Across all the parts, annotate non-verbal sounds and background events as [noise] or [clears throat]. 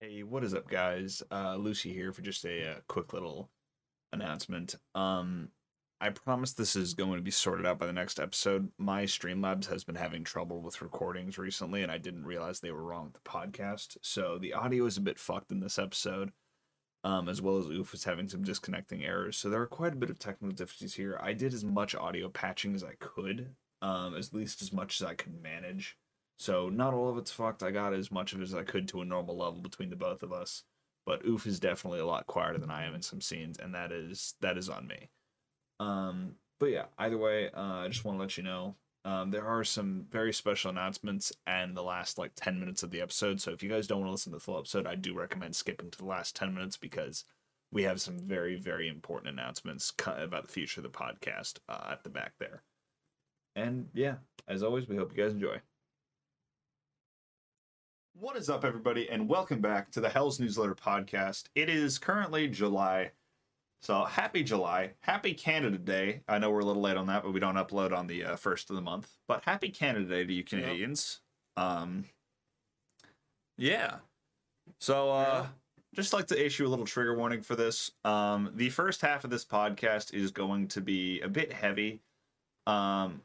Hey, what is up, guys? Uh, Lucy here for just a, uh quick little announcement. Um, I promise this is going to be sorted out by the next episode. My Streamlabs has been having trouble with recordings recently, and I didn't realize they were wrong with the podcast. So the audio is a bit fucked in this episode, um, as well as Oof is having some disconnecting errors. So there are quite a bit of technical difficulties here. I did as much audio patching as I could, um, at least as much as I could manage. So not all of it's fucked. I got as much of it as I could to a normal level between the both of us. But Oof is definitely a lot quieter than I am in some scenes, and that is that is on me. Um, but yeah, either way, uh, I just want to let you know um, there are some very special announcements and the last like 10 minutes of the episode. So if you guys don't want to listen to the full episode, I do recommend skipping to the last 10 minutes because we have some very, very important announcements about the future of the podcast uh, at the back there. And yeah, as always, we hope you guys enjoy. What is up, everybody, and welcome back to the Hell's Newsletter podcast. It is currently July, so happy July, happy Canada Day. I know we're a little late on that, but we don't upload on the uh, first of the month. But happy Canada Day to you Canadians. Yep. Um, yeah. So, uh, yeah. just like to issue a little trigger warning for this. Um, the first half of this podcast is going to be a bit heavy. Um,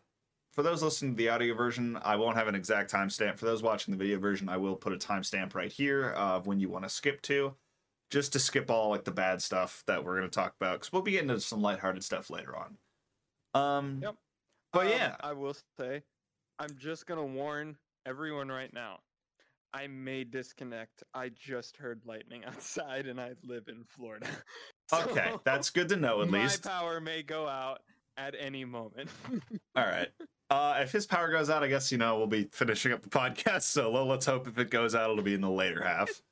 for those listening to the audio version, I won't have an exact timestamp. For those watching the video version, I will put a timestamp right here of when you want to skip to, just to skip all like the bad stuff that we're going to talk about, because we'll be getting into some lighthearted stuff later on. Um, yep. But um, yeah, I will say, I'm just gonna warn everyone right now. I may disconnect. I just heard lightning [laughs] outside, and I live in Florida. [laughs] so okay, that's good to know. At my least my power may go out at any moment. [laughs] all right. Uh, if his power goes out, I guess you know we'll be finishing up the [laughs] podcast. So let's hope if it goes out, it'll be in the later half. [laughs]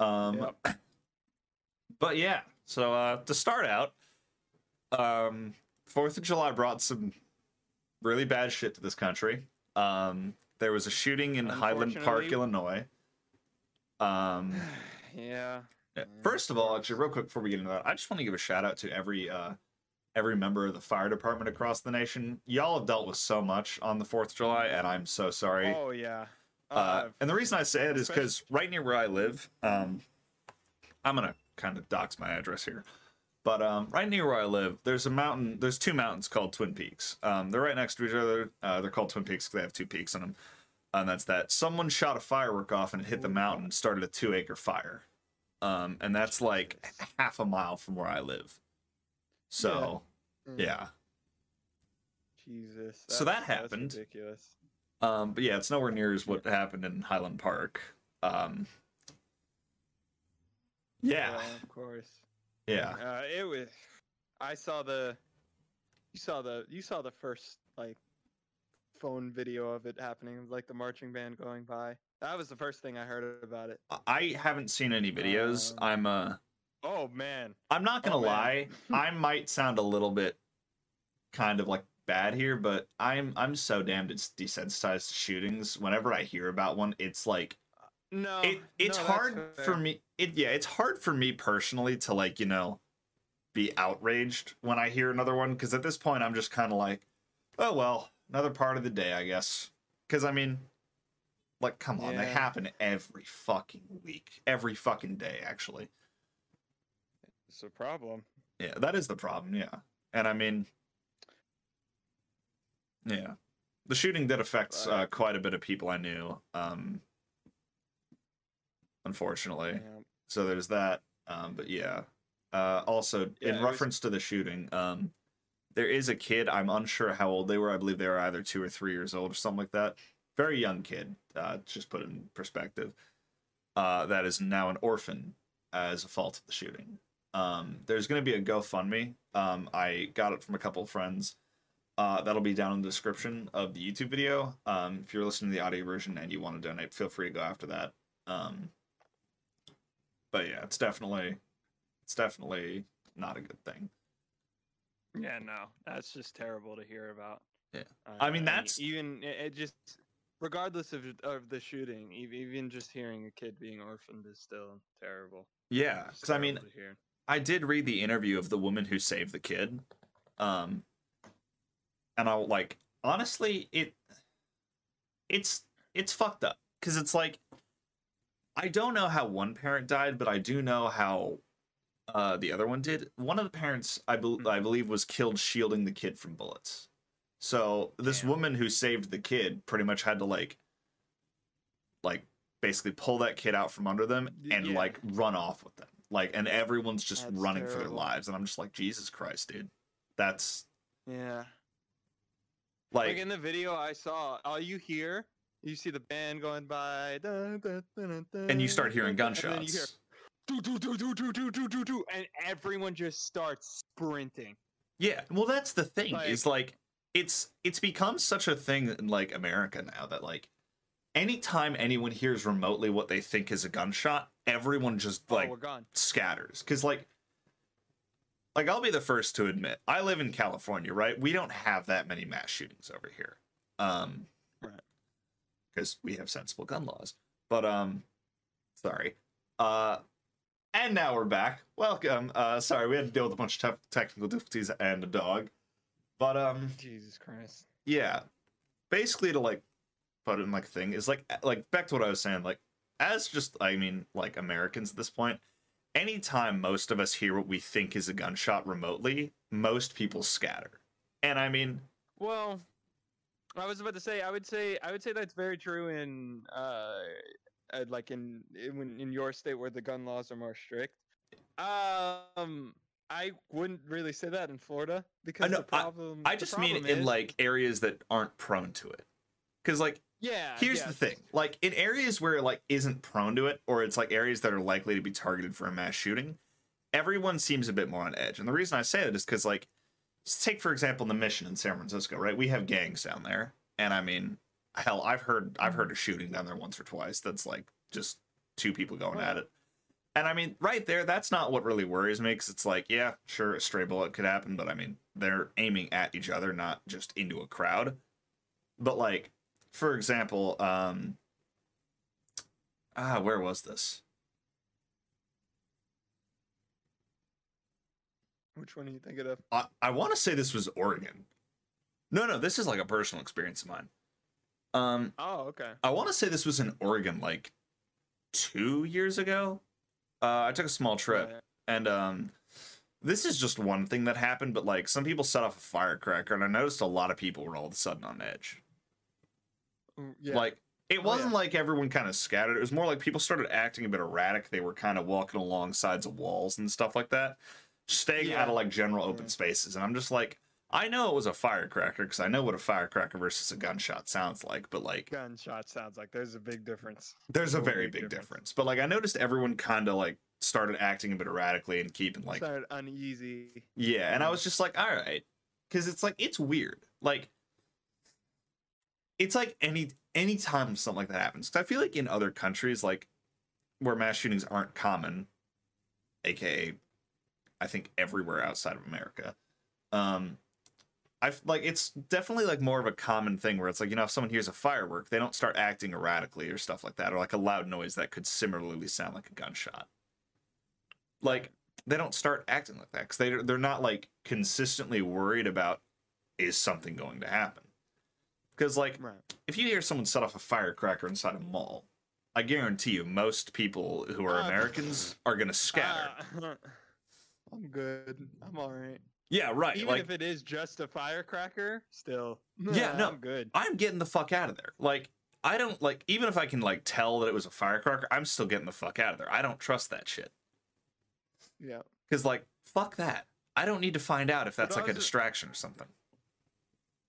Um, yep. [clears throat] but yeah. So uh, to start out, um, Fourth of July brought some really bad shit to this country. Um, there was a shooting in Highland Park, Illinois. Um, [sighs] yeah. First of all, actually, real quick before we get into that, I just want to give a shout out to every uh, every member of the fire department across the nation. Y'all have dealt with so much on the 4th of July, and I'm so sorry. Oh, yeah. Uh, uh, and the reason I say it is because right near where I live, um, I'm going to kind of dox my address here. But um, right near where I live, there's a mountain. There's two mountains called Twin Peaks. Um, they're right next to each other. Uh, they're called Twin Peaks because they have two peaks on them. And that's that. Someone shot a firework off and it hit the mountain, and started a two acre fire. Um, and that's like half a mile from where I live. So, yeah. Mm. yeah. Jesus. So that happened. ridiculous. Um, but yeah, it's nowhere near as what happened in Highland Park. Um, yeah. yeah of course. Yeah. Uh, it was. I saw the. You saw the. You saw the first like phone video of it happening, like the marching band going by. That was the first thing I heard about it. I haven't seen any videos. Um, I'm uh Oh man. I'm not gonna oh, lie. [laughs] I might sound a little bit kind of like bad here, but I'm I'm so damned it's desensitized to shootings. Whenever I hear about one, it's like no, it, it's no, hard for me. It yeah, it's hard for me personally to like you know be outraged when I hear another one because at this point I'm just kind of like, oh well, another part of the day, I guess. Because I mean, like, come on, yeah. they happen every fucking week, every fucking day, actually. It's a problem. Yeah, that is the problem. Yeah, and I mean, yeah, the shooting did affect uh, quite a bit of people I knew. Um, unfortunately, yeah. so there's that. Um, but yeah, uh, also yeah, in reference was... to the shooting, um, there is a kid. I'm unsure how old they were. I believe they were either two or three years old or something like that. Very young kid. Uh, just put in perspective. Uh, that is now an orphan as a fault of the shooting. Um, there's going to be a GoFundMe. Um, I got it from a couple of friends. Uh, that'll be down in the description of the YouTube video. Um, if you're listening to the audio version and you want to donate, feel free to go after that. Um, but yeah, it's definitely, it's definitely not a good thing. Yeah, no, that's just terrible to hear about. Yeah, uh, I mean that's even it just regardless of of the shooting, even just hearing a kid being orphaned is still terrible. Yeah, because I mean, I did read the interview of the woman who saved the kid. Um and I'll like honestly it it's it's fucked up cuz it's like I don't know how one parent died, but I do know how uh, the other one did. One of the parents, I, bel Hmm. I believe, was killed shielding the kid from bullets. So this Damn. woman who saved the kid pretty much had to like, like basically pull that kid out from under them and yeah. like run off with them. Like, and everyone's just That's running for their lives, and I'm just like, Jesus Christ, dude, that's Yeah. like, Like in the video I saw, all you hear, you see the band going by, dun, dun, dun, dun, and you start hearing dun, and then you hear, gunshots. And everyone just starts sprinting. Yeah, well, that's the thing. Like- is like it's it's become such a thing in like America now that like anytime anyone hears remotely what they think is a gunshot, everyone just oh, like gone. scatters because like like I'll be the first to admit I live in California, right? We don't have that many mass shootings over here, um, Right. Because we have sensible gun laws. But um, sorry. Uh, and now we're back. Welcome. Uh, sorry, we had to deal with a bunch of tef- technical difficulties and a dog. But um, Jesus Christ. yeah basically to like put it in like thing is like like back to what i was saying like as just i mean like americans at this point anytime most of us hear what we think is a gunshot remotely most people scatter and i mean Well, I was about to say, I would say, I would say that's very true in, uh, uh, like in in in your state where the gun laws are more strict. Um, I wouldn't really say that in Florida because know, the problem. i the just mean problem in like areas that aren't prone to it because like Yeah. here's yes. the thing. like in areas where it like isn't prone to it or it's like areas that are likely to be targeted for a mass shooting everyone seems a bit more on edge. And the reason i say that is because like take for example the mission in san francisco right? We have gangs down there. And i mean hell i've heard i've heard a shooting down there once or twice that's like just two people going at it. And i mean right there that's not what really worries me because it's like yeah sure a stray bullet could happen but i mean they're aiming at each other not just into a crowd. But like for example, um ah, where was this? Which one are you thinking of? I, I want to say this was Oregon. No, no, this is like a personal experience of mine. Um, Oh, okay. I want to say this was in Oregon like two years ago. Uh, I took a small trip, and um, this is just one thing that happened. But like, some people set off a firecracker, and I noticed a lot of people were all of a sudden on edge. Mm, Yeah. Like it Oh, wasn't yeah. like everyone kind of scattered. It was more like people started acting a bit erratic. They were kind of walking along sides of walls and stuff like that, staying out of like general open Yeah. spaces. And I'm just like, I know it was a firecracker because I know what a firecracker versus a gunshot sounds like. But like, gunshot sounds like there's a big difference. there's a Real very big big difference. difference. But like, I noticed everyone kind of like started acting a bit erratically and keeping like Started uneasy. yeah, and I Mm. was just like, all right, because it's like it's weird. Like, it's like any any time something like that happens. Because I feel like in other countries, like where mass shootings aren't common, aka, I think everywhere outside of America, um, I like it's definitely like more of a common thing where it's like you know if someone hears a firework, they don't start acting erratically or stuff like that, or like a loud noise that could similarly sound like a gunshot. Like they don't start acting like that because they they're not like consistently worried about is something going to happen. Because like Right. if you hear someone set off a firecracker inside a mall, I guarantee you most people who are Uh, Americans are gonna scatter. Ah, [laughs] I'm good. I'm all right. yeah, right. Even like if it is just a firecracker, still. [laughs] Yeah, no. I'm good. I'm getting the fuck out of there. Like I don't like even if I can like tell that it was a firecracker, I'm still getting the fuck out of there. I don't trust that shit. Yeah. Because like fuck that. I don't need to find out if that's like a distraction or something.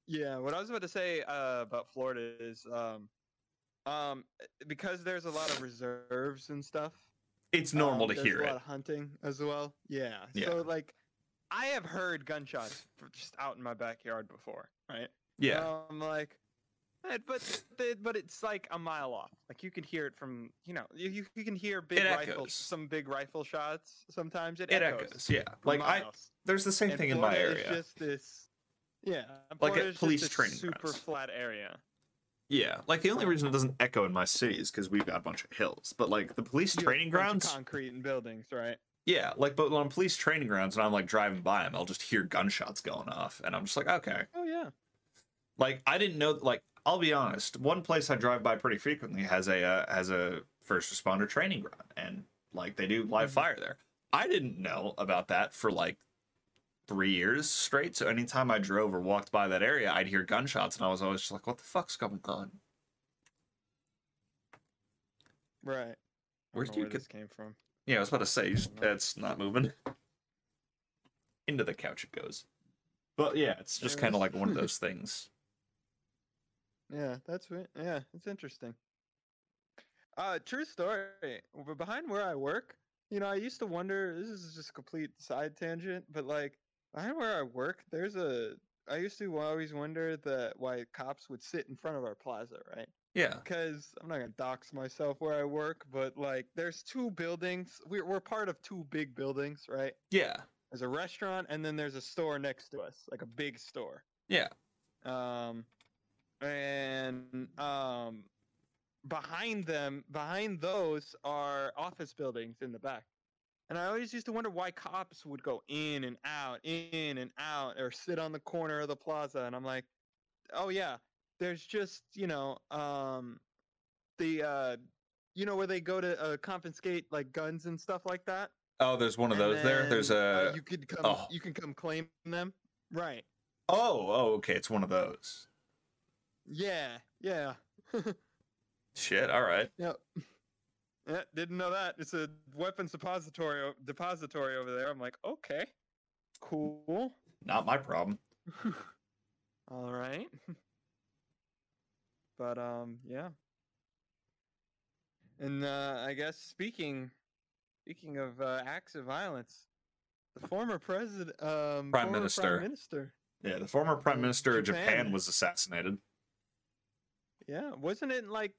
Yeah, what I was about to say uh, about Florida is um, um, because there's a lot of reserves and stuff. It's normal um, to there's hear a it. lot of hunting as well. Yeah. Yeah. So like, I have heard gunshots just out in my backyard before, right? Yeah. I'm like, eh, but but it's like a mile off. Like you can hear it from you know you you, can hear big rifles, some big rifle shots. Sometimes it, it echoes. echoes. Yeah. Like I there's the same And thing in my Florida is area. just this, yeah, Like at Florida is just police training super grounds. flat area. Yeah, like the only reason it doesn't echo in my city is because we've got a bunch of hills. But like the police You a training grounds, concrete and buildings, right? yeah, like but on police training grounds, and I'm like driving by them, I'll just hear gunshots going off, and I'm just like, okay. Oh yeah. Like I didn't know. Like I'll be honest, one place I drive by pretty frequently has a uh, has a first responder training ground, and like they do live Mhm. fire there. I didn't know about that for like three years straight. So anytime I drove or walked by that area, I'd hear gunshots, and I was always just like, "What the fuck's going on?" Right. Where'd know you where get- this came from? Yeah, I was about to say that's not moving. Into the couch it goes. But yeah, it's just kind of like one of those [laughs] things. Yeah, that's. Yeah, it's interesting. Uh, true story. Behind where I work, you know, I used to wonder. This is just a complete side tangent, but like behind where I work, there's a. I used to always wonder that why cops would sit in front of our plaza, right? Yeah. Because I'm not gonna dox myself where I work, but like, there's two buildings. We're we're part of two big buildings, right? Yeah. There's a restaurant, and then there's a store next to us, like a big store. Yeah. Um, and um, behind them, behind those are office buildings in the back. And I always used to wonder why cops would go in and out, in and out, or sit on the corner of the plaza. And I'm like, oh yeah, there's just you know, um, the uh, you know where they go to uh, confiscate like guns and stuff like that. Oh, there's one of And those there. There's a. uh, you could come, oh. you can come claim them, right? Oh, oh, okay. It's one of those. Yeah, yeah. [laughs] Shit. All right. Yep. Yeah, didn't know that. It's a weapon suppository o- depository over there. I'm like, okay, cool. Not my problem. [laughs] All right. [laughs] But um, yeah. And uh, I guess speaking, speaking of uh, acts of violence, the former president, um, Prime former Minister. prime minister. Yeah, the former prime minister of Japan. Japan was assassinated. Yeah, wasn't it like,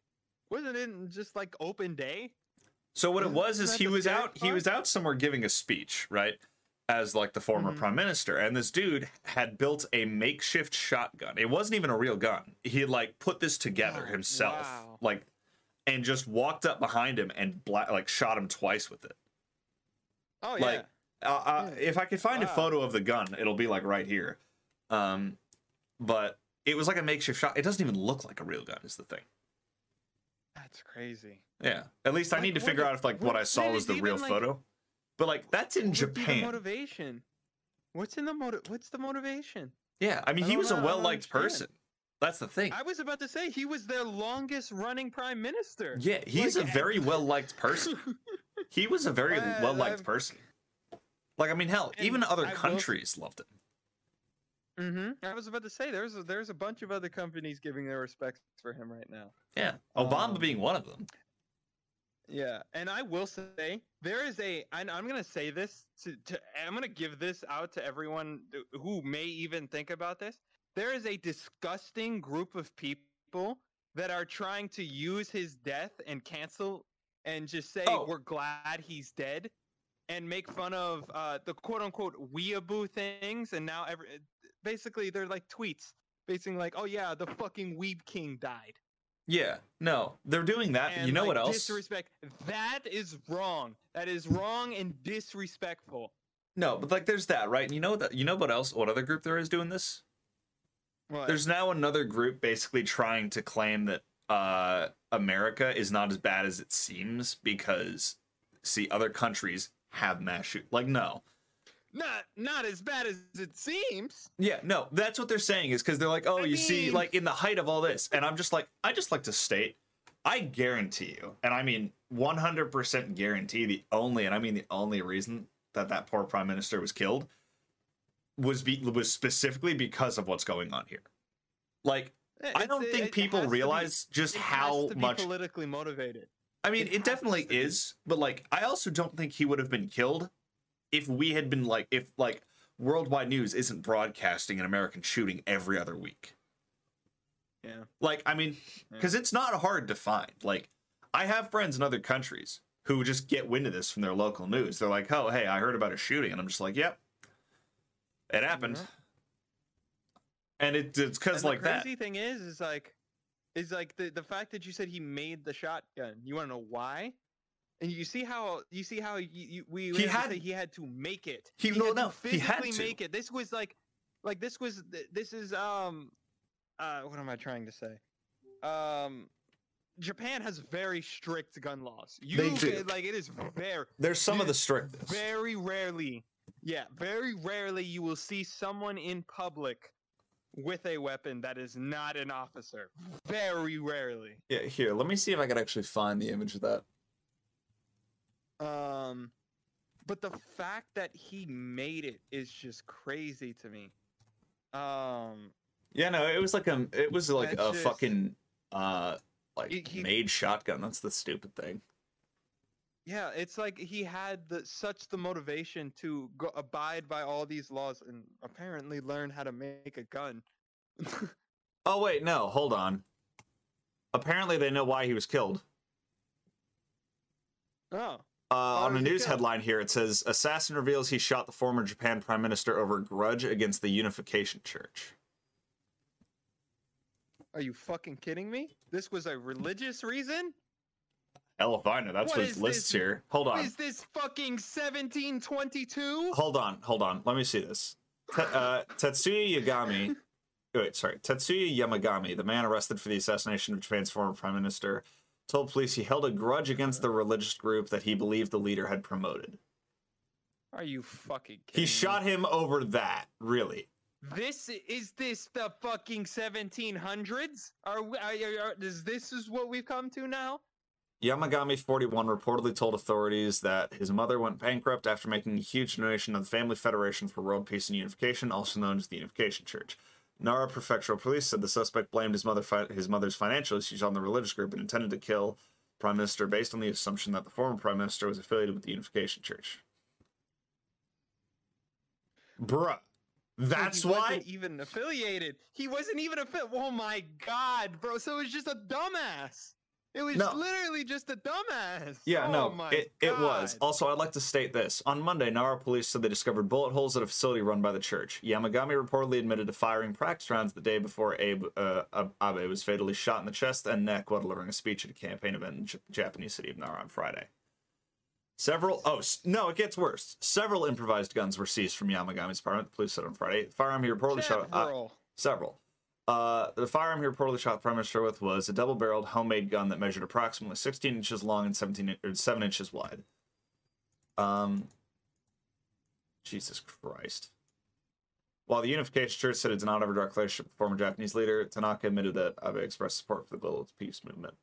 wasn't it just like open day? So what it was is he was out he was out somewhere giving a speech, right? As like the former Mhm. prime minister, and this dude had built a makeshift shotgun. It wasn't even a real gun. He had like put this together Oh, himself, wow. like, and just walked up behind him and bla- like shot him twice with it. Oh Like, yeah. Uh, uh, if I could find a photo of the gun, it'll be like right here. Um, but it was like a makeshift shot. It doesn't even look like a real gun. Is the thing. That's crazy. Yeah. At least I Like, need to figure out if like what- what I saw was the real like- photo. But like that's in Japan. motivation. What's in the motive? What's the motivation? Yeah, I mean I he was a know, don't well liked person. That's the thing. I was about to say he was their longest running prime minister. Yeah, he's Like, a very [laughs] well liked person. He was a very well liked I've- um, person. Like I mean, hell, even other I will countries loved him. Mm-hmm. I was about to say there's a, there's a bunch of other companies giving their respects for him right now. Yeah, Obama Um, being one of them. Yeah, and I will say there is a. I, I'm going to say this to, to. I'm going to give this out to everyone who may even think about this. There is a disgusting group of people that are trying to use his death and cancel and just say Oh. we're glad he's dead and make fun of uh, the quote unquote weeaboo things. And now every basically they're like tweets, basically like, oh yeah, the fucking weeb king died. Yeah, no, they're doing that. And, you know like, what else? Disrespect. That is wrong. That is wrong and disrespectful. No, but like there's that, right? And you know that you know what else? What other group there is doing this? What? There's now another group basically trying to claim that uh America is not as bad as it seems because see other countries have mass shoot. Like no. not not as bad as it seems. Yeah, no, that's what they're saying is because they're like, oh, I you see, like in the height of all this, and I'm just like, I just like to state, I guarantee you, and I mean 100% guarantee the only, and I mean the only reason that that poor prime minister was killed was be was specifically because of what's going on here. Like, Eh, I don't it- think people to be- realize just how much. politically motivated. I mean, it it, definitely is, but like, I also don't think he would have been killed if we had been like, if like worldwide news isn't broadcasting an American shooting every other week. Yeah. Like, I mean, Yeah. because it's not hard to find. Like, I have friends in other countries who just get wind of this from their local news. They're like, oh, hey, I heard about a shooting. And I'm just like, yep, it happened. Yeah. And it, it's because like the that. crazy thing is, is like, is like the the fact that you said he made the shotgun. You want to know why? And you see how you see how you, you, we we He had- he had to make it. He- no, had to no, he had physically to. make it. This was like, like this was this is um, uh, what am I trying to say? Um, Japan has very strict gun laws. You They do. like it is very There's some of the strictest. very rarely. Yeah, very rarely you will see someone in public with a weapon that is not an officer. Very rarely. Yeah, here, let me see if I can actually find the image of that. Um, but the fact that he made it is just crazy to me. Um, Yeah, no, it was like a it was like a just- fucking uh like He- he- made shotgun. That's the stupid thing. Yeah, it's like he had the such the motivation to go abide by all these laws and apparently learn how to make a gun. [laughs] Oh wait, no, hold on. Apparently they know why he was killed. oh, Uh, on a news headline here, it says assassin reveals he shot the former Japan prime minister over grudge against the Unification Church. are you fucking kidding me? This was a religious reason? Hell if I know. That's What what, his lists this? here. Hold on. Is this fucking 1722? Hold on, hold on. Let me see this. Te- uh, [laughs] Tetsuya Yagami. Wait, sorry. Tetsuya Yamagami, the man arrested for the assassination of Japan's former prime minister, told police he held a grudge against the religious group that he believed the leader had promoted. Are you fucking kidding He me? shot him over that, really. This is this the fucking 1700s? Are, we, are, are, are is this is what we've come to now? Yamagami, 41, reportedly told authorities that his mother went bankrupt after making a huge donation to the Family Federation for World Peace and Unification, also known as the Unification Church. Nara Prefectural Police said the suspect blamed his mother fi- his mother's financial issues on the religious group and intended to kill Prime Minister based on the assumption that the former Prime Minister was affiliated with the Unification Church. Bruh. That's he why wasn't even affiliated. He wasn't even a fit. Oh my god, bro! So it was just a dumbass. It was No. literally just a dumbass. Yeah, oh no, it, it was. Also, I'd like to state this. On Monday, Nara police said they discovered bullet holes at a facility run by the church. Yamagami reportedly admitted to firing practice rounds the day before Abe, uh, Abe was fatally shot in the chest and neck while delivering a speech at a campaign event in the Japanese city of Nara on Friday. Several, oh, no, it gets worse. Several improvised guns were seized from Yamagami's apartment, the police said on Friday. The firearm he reportedly shot. uh, Several. Uh, the firearm he reportedly shot the prime minister with was a double-barreled homemade gun that measured approximately 16 inches long and 17 or 7 inches wide. Um, Jesus Christ. While the Unification Church said it did not have a direct relationship with former Japanese leader, Tanaka admitted that Abe expressed support for the global peace movement.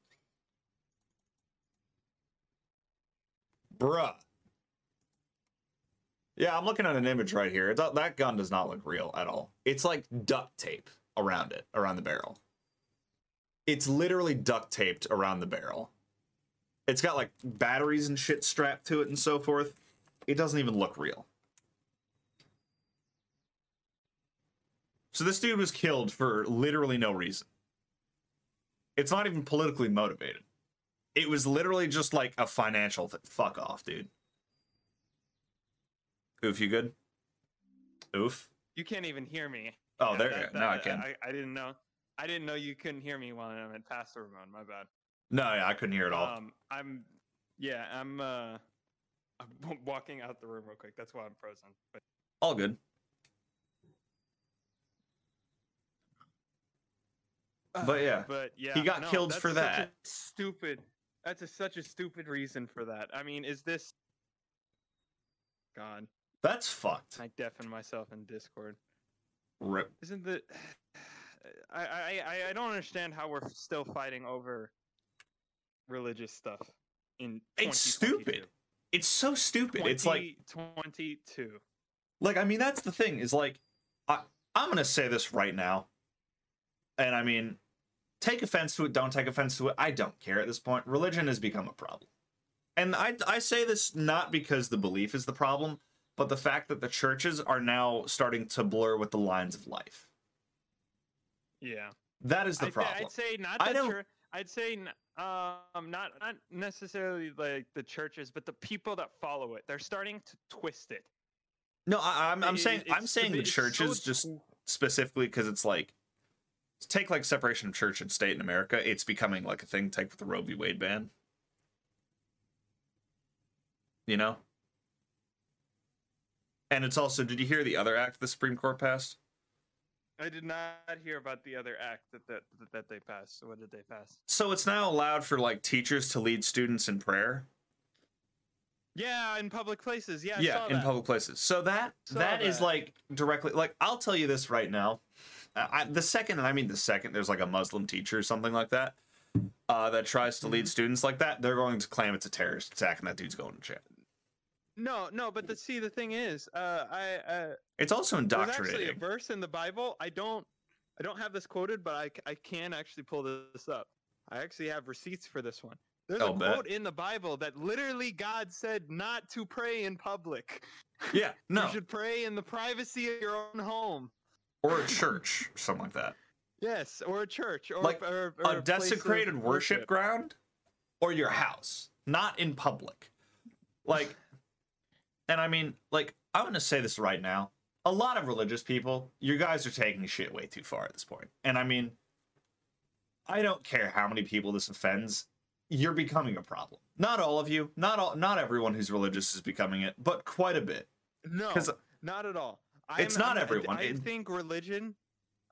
Bruh. Yeah, I'm looking at an image right here. That gun does not look real at all. It's like duct tape around it, around the barrel. It's literally duct taped around the barrel. It's got like batteries and shit strapped to it and so forth. It doesn't even look real. So this dude was killed for literally no reason. It's not even politically motivated. It was literally just like a financial fuck off, dude. Oof, you good? Oof. You can't even hear me. Oh, Yeah, there. that- now I can. I, I didn't know. I didn't know you couldn't hear me while I'm in pastor mode. My bad. No, yeah, I couldn't hear it all. Um, I'm, yeah, I'm. uh I'm [laughs] walking out the room real quick. That's why I'm frozen. But all good. But yeah, but yeah, he got no, killed for that. stupid. That's a, such a stupid reason for that. I mean, is this? God, That's fucked. I deafened myself in Discord. Rip. Isn't the? [sighs] I, I I don't understand how we're still fighting over religious stuff in. It's stupid. It's so stupid. It's like, 22. like I mean, that's the thing. Is like, I I'm gonna say this right now, and I mean, take offense to it. Don't take offense to it. I don't care at this point. Religion has become a problem, and I I say this not because the belief is the problem, but the fact that the churches are now starting to blur with the lines of life. Yeah. That is the I'd, problem. I'd say not I don't-. I'd say um not not necessarily like the churches, but the people that follow it. They're starting to twist it. No, I, I'm I'm It- saying I'm saying the it's so churches just specifically because it's like take like separation of church and state in America. It's becoming like a thing. Take with the Roe v. Wade ban. You know. And it's also. Did you hear the other act the Supreme Court passed? I did not hear about the other act that that that, that they passed. So what did they pass? So it's now allowed for like teachers to lead students in prayer. Yeah, in public places. Yeah, I yeah, in public places. So that that is like directly like I'll tell you this right now. Uh, I, the second, and I mean the second, there's like a Muslim teacher or something like that uh, that tries to Mm-hmm. lead students like that. They're going to claim it's a terrorist attack, and that dude's going to jail. No, no, but the see the thing is, uh, I uh, It's also there's actually a verse in the Bible. I don't, I don't have this quoted, but I, I can actually pull this up. I actually have receipts for this one. There's I'll a bet. quote in the Bible that literally God said not to pray in public. [laughs] Yeah, no, You should pray in the privacy of your own home. or a church, something like that. Yes, or a church, or Like, or, or a of desecrated worship ground or your house, not in public. Like, and I mean, like, I'm going to say this right now. A lot of religious people, you guys are taking shit way too far at this point. And I mean, I don't care how many people this offends. You're becoming a problem. Not all of you, not all, not everyone who's religious is becoming it, but quite a bit. No, 'Cause uh, not at all. it's I'm- not I'm- everyone. I, It- think religion.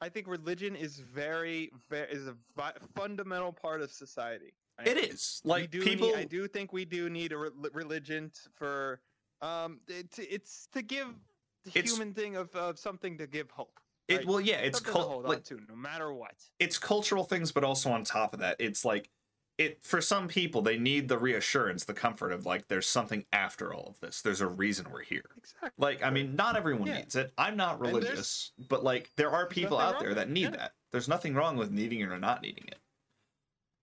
I think religion is very, very is a vi- fundamental part of society. right? It is like do people. Need, I do think we do need a re- religion for um. It, it's to give the It's- human thing of, of something to give hope. It right? well, yeah, it's cul- like, to, no matter what. it's cultural things, but also on top of that, it's like it for some people they need the reassurance, the comfort of like there's something after all of this. There's a reason we're here. Exactly. Like, I mean, not everyone Yeah. needs it. I'm not religious, but like there are people out there that need yeah. that. There's nothing wrong with needing it or not needing it.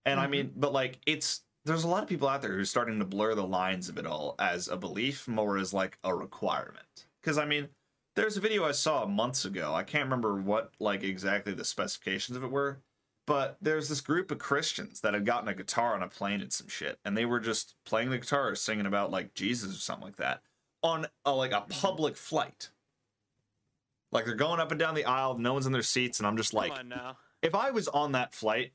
And I Mhm. mean, but like it's there's a lot of people out there who are starting to blur the lines of it all as a belief more as like a requirement. Because I mean, there's a video I saw months ago. I can't remember what like exactly the specifications of it were, but there's this group of Christians that had gotten a guitar on a plane and some shit, and they were just playing the guitar, or singing about like Jesus or something like that on a, like a mm-hmm. public flight. Like they're going up and down the aisle, no one's in their seats, and I'm just like, Come on now. if I was on that flight,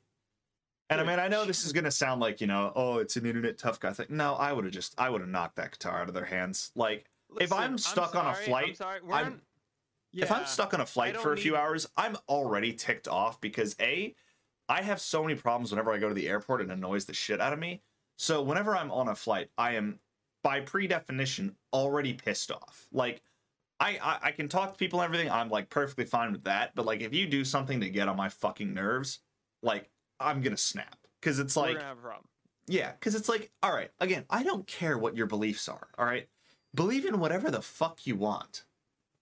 and I mean, I know this is gonna sound like you know, oh, it's an internet tough guy thing. No, I would have just, I would have knocked that guitar out of their hands. Like, If I'm stuck on a flight, I'm sorry. I'm- on- if I'm stuck on a flight for a few need- hours, I'm already ticked off because a, I have so many problems whenever I go to the airport. And it annoys the shit out of me. So whenever I'm on a flight, I am, by pre-definition, already pissed off. Like. I, I, I can talk to people and everything. I'm like perfectly fine with that. But like, if you do something to get on my fucking nerves, like I'm gonna snap because it's we're like gonna have a problem. Yeah, because it's like, all right, again, I don't care what your beliefs are, all right? Believe in whatever the fuck you want.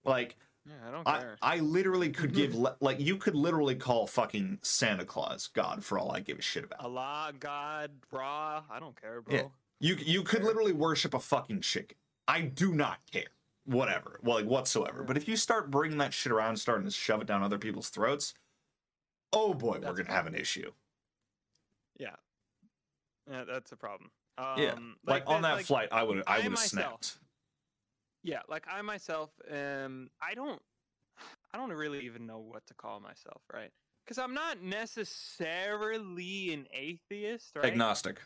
Like, Yeah, I don't care. I literally could [clears throat] give, le- like, you could literally call fucking Santa Claus God for all I give a shit about. Allah, God, Ra, I don't care, bro. Yeah. You, you could Fair. literally worship a fucking chicken. I do not care. Whatever. Well, like, whatsoever. But if you start bringing that shit around and starting to shove it down other people's throats, oh boy, we're going to have an issue. Yeah. Yeah, that's a problem. Um, Yeah, Like, on that like, flight, I would I I would have snapped. Yeah, like I myself, um, I don't, I don't really even know what to call myself, right? Because I'm not necessarily an atheist, right? Agnostic.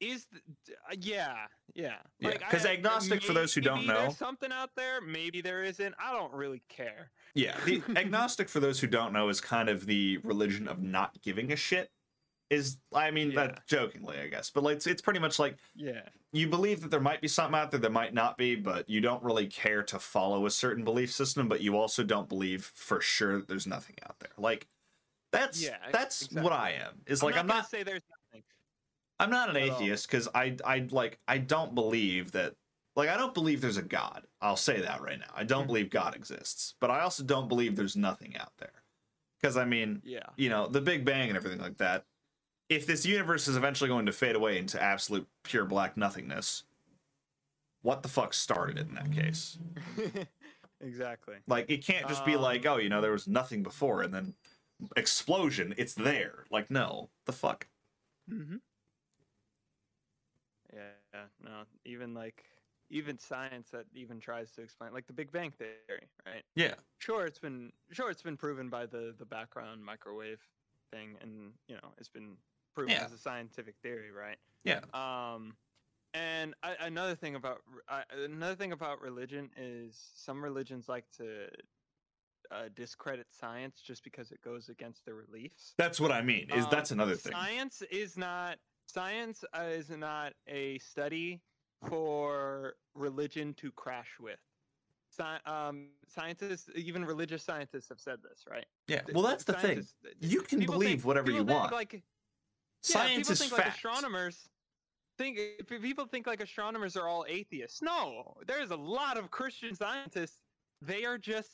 Is the, uh, yeah, yeah. Yeah, Like, 'cause I- agnostic, for those who don't maybe there's know- something out there. Maybe there isn't. I don't really care. Yeah, the [laughs] agnostic for those who don't know is kind of the religion of not giving a shit. Is I mean Yeah. that jokingly, I guess, but like it's, it's pretty much like Yeah. you believe that there might be something out there that might not be, but you don't really care to follow a certain belief system, but you also don't believe for sure that there's nothing out there. Like that's Yeah, that's what. I am. Is like I'm gonna not say there's nothing. I'm not an atheist because I I like I don't believe that like I don't believe there's a God. I'll say that right now. I don't Mhm. believe God exists, but I also don't believe there's nothing out there. Because I mean, Yeah. you know, the Big Bang and everything like that. If this universe is eventually going to fade away into absolute pure black nothingness, what the fuck started it in that case? [laughs] exactly. Like it can't just be like, Um, oh, you know, there was nothing before and then explosion, it's there. Like no, the fuck. Mm-hmm. Yeah, no, even like even science that even tries to explain like the Big Bang theory, right? Yeah. Sure, it's been sure it's been proven by the the background microwave thing, and you know it's been proven Yeah. as a scientific theory, right? Yeah. Um, and I, another thing about another thing about religion is some religions like to uh, discredit science just because it goes against their beliefs. That's what I mean. Is Um, that's another thing. Science is not science uh, is not a study for religion to crash with. Sci- um, scientists, even religious scientists, have said this, right? Yeah. Well, that's the thing. scientists- th- You can believe think- whatever you want. Like, yeah, people is think fact. like astronomers think people think like astronomers are all atheists. No, there's a lot of Christian scientists. They are just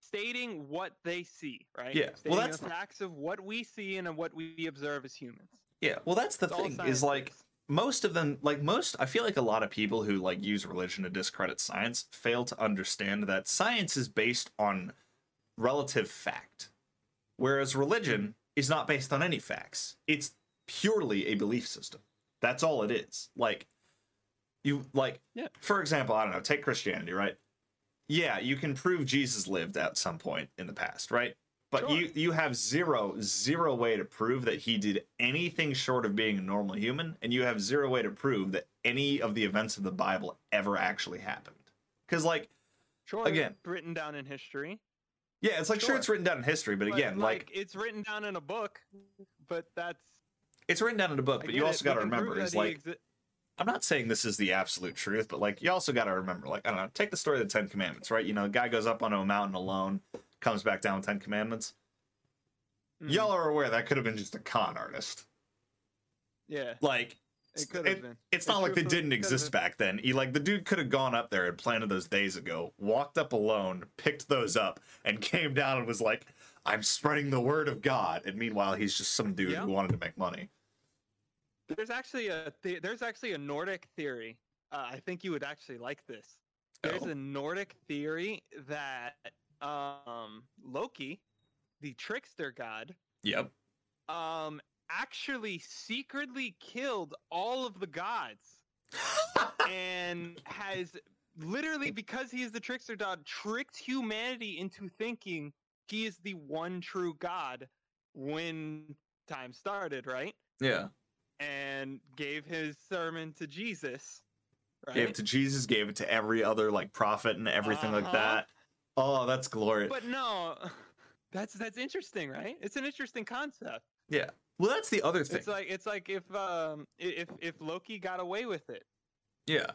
stating what they see, right? Yeah, well, that's- the facts of what we see and what we observe as humans. Yeah. Well, that's the all thing. Is like most of them like most i feel like a lot of people who like use religion to discredit science fail to understand that science is based on relative fact whereas religion is not based on any facts it's purely a belief system that's all it is like you like Yeah. for example i don't know take christianity right yeah you can prove jesus lived at some point in the past right but Sure. you you have zero zero way to prove that he did anything short of being a normal human and you have zero way to prove that any of the events of the bible ever actually happened because like Sure, again- written down in history. yeah it's like sure, Sure. it's written down in history but again like, it's written down in a book, but that's. It's written down in a book but you also got to remember is like exi- i'm not saying this is the absolute truth but like you also got to remember like i don't know take the story of the ten commandments right you know a guy goes up onto a mountain alone comes back down with ten commandments Mhm. y'all are aware that could have been just a con artist Yeah, like it could have it- been. It's not like they didn't exist back then. He like the dude could have gone up there and planted those days ago, walked up alone, picked those up, and came down and was like, "I'm spreading the word of God." And meanwhile, he's just some dude Yeah. who wanted to make money. There's actually a the- there's actually a Nordic theory. Uh, I think you would actually like this. There's Oh. a Nordic theory that um, Loki, the trickster god, Yep. um, actually secretly killed all of the gods [laughs] and has literally because he is the trickster god tricked humanity into thinking he is the one true god when time started right yeah. And gave his sermon to jesus right Gave it to Jesus. Gave it to every other like prophet and everything like Uh-huh. that. Oh, that's glorious. but no [laughs] that's that's interesting right it's an interesting concept yeah. Well, that's the other thing. it's like it's like if um if if loki got away with it yeah.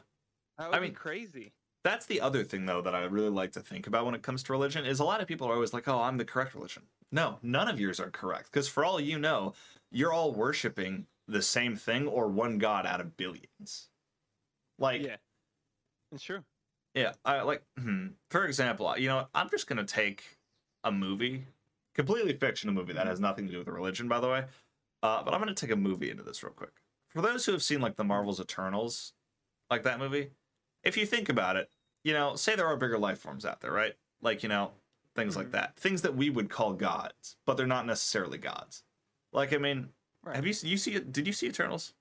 that would mean, be crazy That's the other thing though that I really like to think about when it comes to religion is a lot of people are always like, "Oh, I'm the correct religion." No, none of yours are correct because for all you know, you're all worshiping the same thing or one god out of billions. Like, yeah, it's true Yeah, I like hmm, for example, you know, I'm just to take a movie, completely fictional movie that has nothing to do with religion by the way. Uh, but I'm to take a movie into this real quick. For those who have seen like the Marvel's Eternals, like that movie, if you think about it, you know, say there are bigger life forms out there, right? Like, you know, things like Mhm. that. Things that we would call gods, but they're not necessarily gods. Like, I mean, right have you you see it? Did you see Eternals?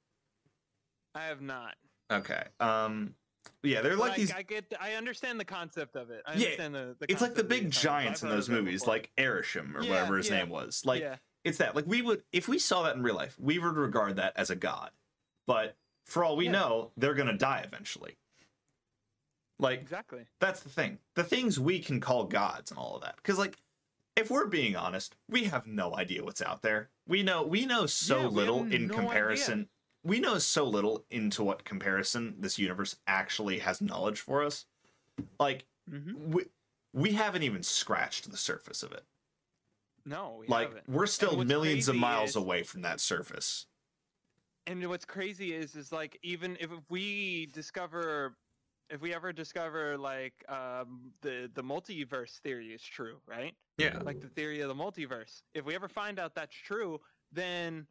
i have not Okay. Um yeah, they're But like these I get the- i understand the concept of it I Yeah, understand the, the it's like the big giants in those movies, before. like Arishem or Yeah, whatever his yeah, name was. Like yeah it's that. Like we would if we saw that in real life, we would regard that as a god. But for all we know, they're gonna die eventually. Like exactly that's the thing. The things we can call gods and all of that. Because like, if we're being honest, we have no idea what's out there. We know we know so Yeah, we little in no comparison. We know so little into what comparison this universe actually has knowledge for us. Like hmm we we haven't even scratched the surface of it. no we like haven't. we're still millions of miles is- away from that surface. and what's crazy is is like even if we discover if we ever discover like um the the multiverse theory is true right Yeah. like the theory of the multiverse if we ever find out that's true then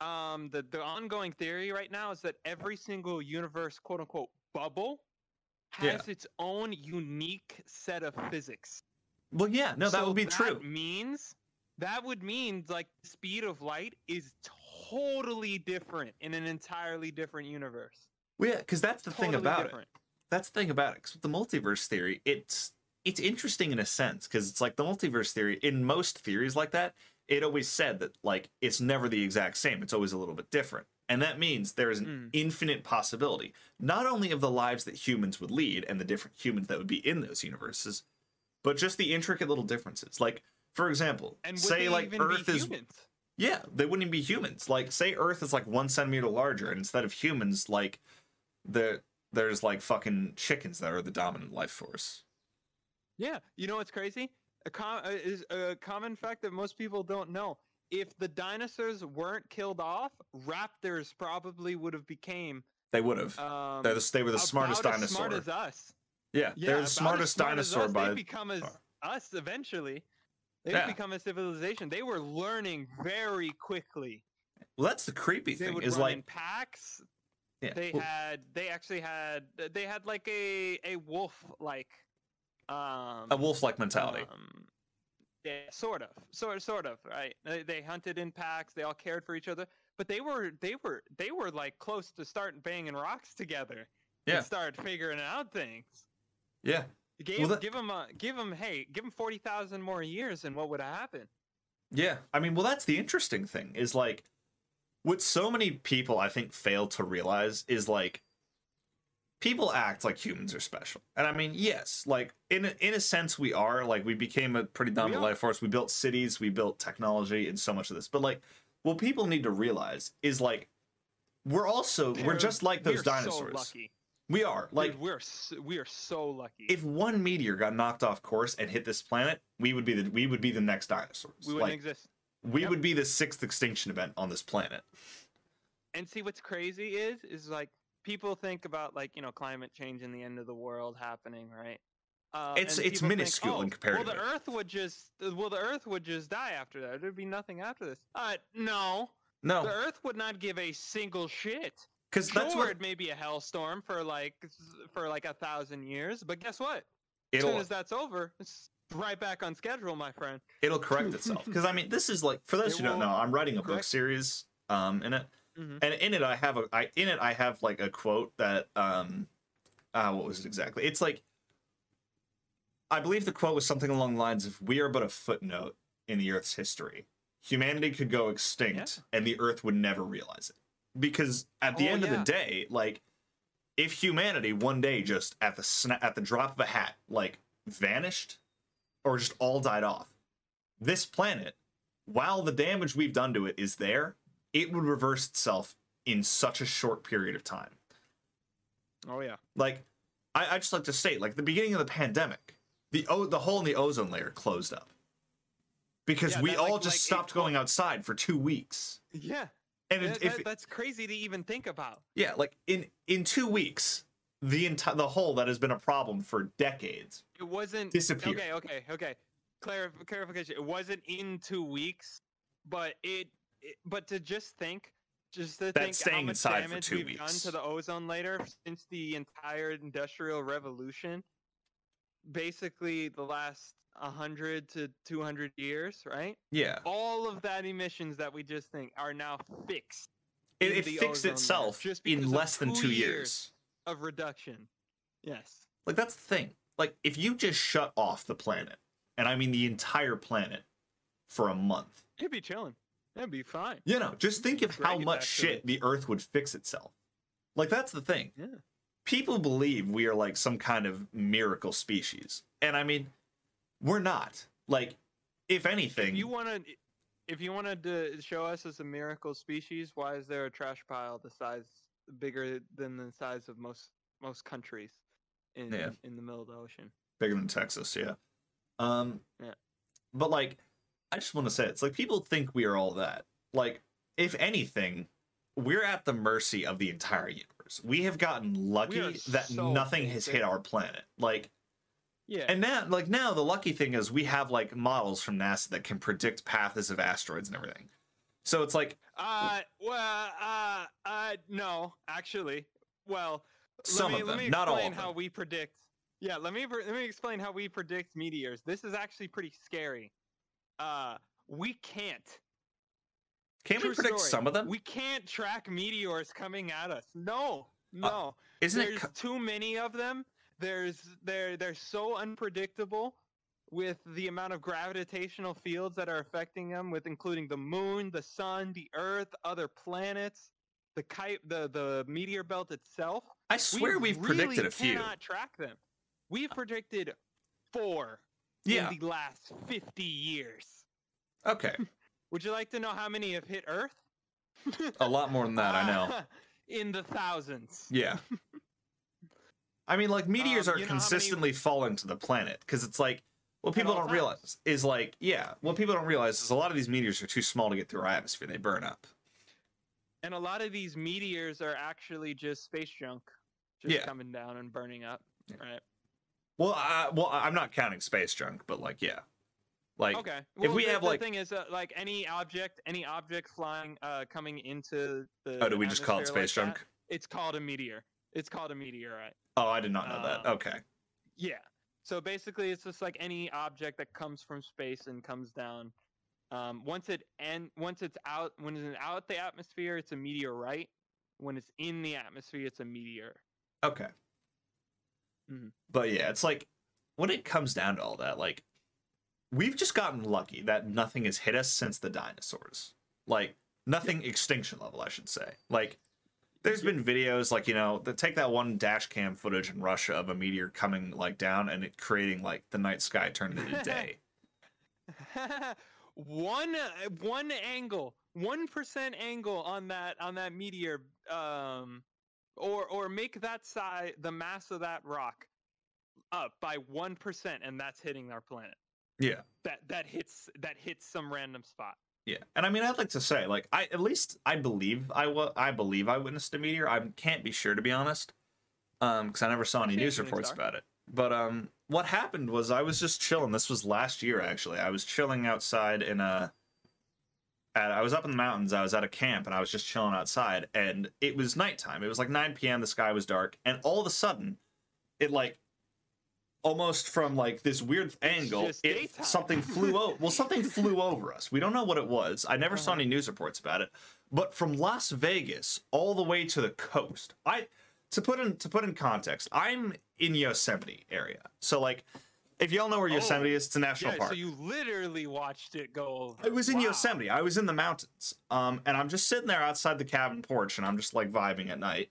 um the the ongoing theory right now is that every single universe quote unquote bubble Yeah. has its own unique set of physics Well, yeah. No, that So would be true. means that would mean like the speed of light is totally different in an entirely different universe. Well, yeah, because that's the thing Totally about it. That's the thing about it. 'cause with the multiverse theory, it's it's interesting in a sense because it's like the multiverse theory. In most theories like that, it always said that like it's never the exact same. It's always a little bit different, and that means there is an Mm. infinite possibility not only of the lives that humans would lead and the different humans that would be in those universes, but just the intricate little differences. Like, for example, And say like Earth is humans? yeah, they wouldn't even be humans. Like, say Earth is like one centimeter larger, and instead of humans, like the there's like fucking chickens that are the dominant life force. Yeah, you know what's crazy? A com- uh, is a common fact that most people don't know. If the dinosaurs weren't killed off, raptors probably would have became. They would have. Um, They're the, they were the smartest dinosaur. As smart as us. yeah, Yeah, they're the smartest smart dinosaur by They become as us eventually. They Yeah. would become a civilization. They were learning very quickly. Well, that's the creepy They thing is like in packs. Yeah, They well, had. They actually had. They had like a a wolf like. Um, a wolf-like mentality. um, yeah, sort of, sort sort of, right? They, they hunted in packs. They all cared for each other, but they were they were they were like close to starting banging rocks together. Yeah. and start figuring out things. yeah, Give, that- give them a give them hey give them forty thousand more years and what would have happened? Yeah, I mean, well, that's the interesting thing is like what so many people I think fail to realize is like people act like humans are special, and I mean, yes, like in a, in a sense we are. Like we became a pretty dominant life force. We built cities, we built technology, and so much of this. But like, what people need to realize is like we're also we're just like those dinosaurs. So. We are like Dude, we're s we are so lucky. if one meteor got knocked off course and hit this planet, we would be the we would be the next dinosaurs. we wouldn't like exist. We Yep. would be the sixth extinction event on this planet. And see what's crazy is is like people think about like you know climate change and the end of the world happening, right? Uh, It's- it's people think, minuscule oh, in comparison Well, the. Earth would just well the Earth would just die after that. There'd be nothing after this. Uh, no, no, the Earth would not give a single shit. because Sure, that's what it may be a hellstorm for like for like a thousand years, but guess what? As soon as that's over, it's right back on schedule, my friend. it'll correct itself. [laughs] Because I mean, this is like for those It who don't know, I'm writing a book correct- series um in it, Mhm. and in it I have a I in it I have like a quote that um uh what was it exactly? It's like I believe the quote was something along the lines of "We are but a footnote in the Earth's history. Humanity could go extinct, and the Earth would never realize it." Because at the Oh, end of the day, like if humanity one day just at the sna- at the drop of a hat like vanished or just all died off, this planet, while the damage we've done to it is there, it would reverse itself in such a short period of time. Oh yeah. Like, I, I just like to state, like the beginning of the pandemic, the o- the hole in the ozone layer closed up because Yeah, we that, all like- just like, stopped going outside for two weeks. Yeah. And That- if that- that's crazy to even think about. yeah, like in in two weeks, the entire the hole that has been a problem for decades. It wasn't Disappeared. Okay, okay, okay. Clarif- clarification. It wasn't in two weeks, but it, it. But to just think, just to That's think staying how much inside for damage two we've done to the ozone layer since the entire industrial revolution. Basically, the last hundred to two hundred years, right? Yeah, All of that emissions that we just think are now fixed it, it fixed itself in less than two two years. years. Of reduction. Yes. Like that's the thing. Like if you just shut off the planet, and I mean the entire planet, for a month, It'd be chilling. It'd be fine. you know, just think of how much shit the Earth would fix itself. Like that's the thing. Yeah. People believe we are like some kind of miracle species, and I mean, we're not. Like, if anything, If you wanted, if you wanted to show us as a miracle species, why is there a trash pile the size bigger than the size of most most countries in Yeah. in the middle of the ocean? bigger than Texas, yeah. Um, Yeah. But like, I just want to say, it's like people think we are all that. Like, if anything, we're at the mercy of the entire universe. We have gotten lucky that so nothing has hit our planet. Like, Yeah. and now, like now, the lucky thing is we have like models from NASA that can predict paths of asteroids and everything. So it's like uh, well, uh, uh, no, actually, well, some let me, of them, let me not all explain of how we predict. Yeah, let me let me explain how we predict meteors. This is actually pretty scary. Uh, we can't. Can we predict story. some of them? We can't track meteors coming at us. No, no. Isn't There's it? too many of them. There's they're they're so unpredictable with the amount of gravitational fields that are affecting them, with including the moon, the sun, the earth, other planets, the kite, the the meteor belt itself. I swear we we've predicted a few. Cannot track them. We've predicted four Yeah. in the last 50 years. Okay. [laughs] Would you like to know how many have hit Earth? A lot more than that, I know. [laughs] in the thousands. Yeah. [laughs] I mean, like meteors Um, are how many- consistently falling to the planet because it's like what people don't times. realize is like yeah, what people don't realize is a lot of these meteors are too small to get through our atmosphere. They burn up. And a lot of these meteors are actually just space junk, just Yeah. coming down and burning up. Yeah. Right. Well, I, well, I'm not counting space junk, but like yeah, like okay. if we the, have, the like- thing is, uh, like any object, any object flying, uh, coming into the. oh, do we just call it space like junk? that, it's called a meteor. It's called a meteorite. Oh, I did not know that. Um, Okay. Yeah. So basically, it's just like any object that comes from space and comes down. Um, once it and once it's out, when it's out the atmosphere, it's a meteorite. When it's in the atmosphere, it's a meteor. Okay. Mhm. But yeah, it's like when it comes down to all that, like we've just gotten lucky that nothing has hit us since the dinosaurs. Like nothing extinction level, I should say. Like there's been videos like, you know, that take that one dash cam footage in Russia of a meteor coming like down and it creating like the night sky turning into day. [laughs] one one angle, one percent angle on that on that meteor, um, or or make that size the mass of that rock up by one percent, and that's hitting our planet. Yeah. That that hits that hits some random spot. Yeah, and I mean, I'd like to say, like, I at least I believe I wa- I believe I witnessed a meteor. I can't be sure to be honest, um, because I never saw any news reports about it. But um, what happened was I was just chilling. This was last year, actually. I was chilling outside in a. At, I was up in the mountains. I was at a camp, and I was just chilling outside. And it was nighttime. It was like 9 p.m. The sky was dark, and all of a sudden, it like almost from like this weird angle, it, something flew over. Well, something [laughs] flew over us. We don't know what it was. I never saw Uh-huh. any news reports about it. But from Las Vegas all the way to the coast, I to put in to put in context, I'm in Yosemite area. So like, if y'all know where Oh, Yosemite is, it's a national Yeah, park. so you literally watched it go over. I was in Wow. Yosemite. I was in the mountains. Um, and I'm just sitting there outside the cabin porch, and I'm just like vibing at night.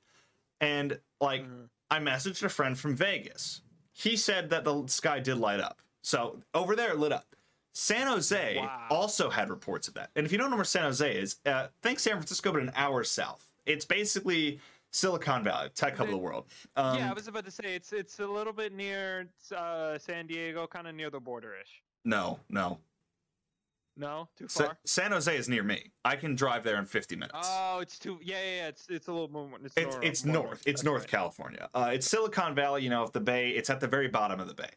And like, Mhm. I messaged a friend from Vegas. He said that the sky did light up. So over there, it lit up. San Jose Wow. also had reports of that. And if you don't know where San Jose is, uh, think San Francisco, but an hour south. It's basically Silicon Valley, tech hub of the world. Um, yeah, I was about to say it's it's a little bit near uh, San Diego, kind of near the border-ish. no, no. No, too Sa- far. San Jose is near me. I can drive there in 50 minutes. Oh, it's too. Yeah, yeah, yeah. It's it's a little more. It's It's nor- it's more north. It's that's North right. California. Uh, it's Silicon Valley. You know, if the bay, it's at the very bottom of the bay.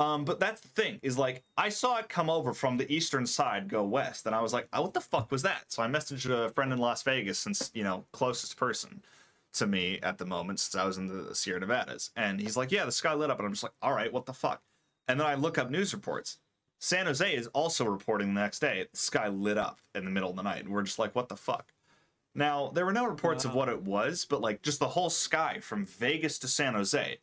Um, but that's the thing is like I saw it come over from the eastern side, go west, and I was like, oh, what the fuck was that? So I messaged a friend in Las Vegas, since you know, closest person to me at the moment, since I was in the Sierra Nevadas, and he's like, yeah, the sky lit up, and I'm just like, all right, what the fuck? And then I look up news reports. San Jose is also reporting the next day the sky lit up in the middle of the night, and we're just like, what the fuck? Now, there were no reports of what it was, but like just the whole sky from Vegas to San Jose.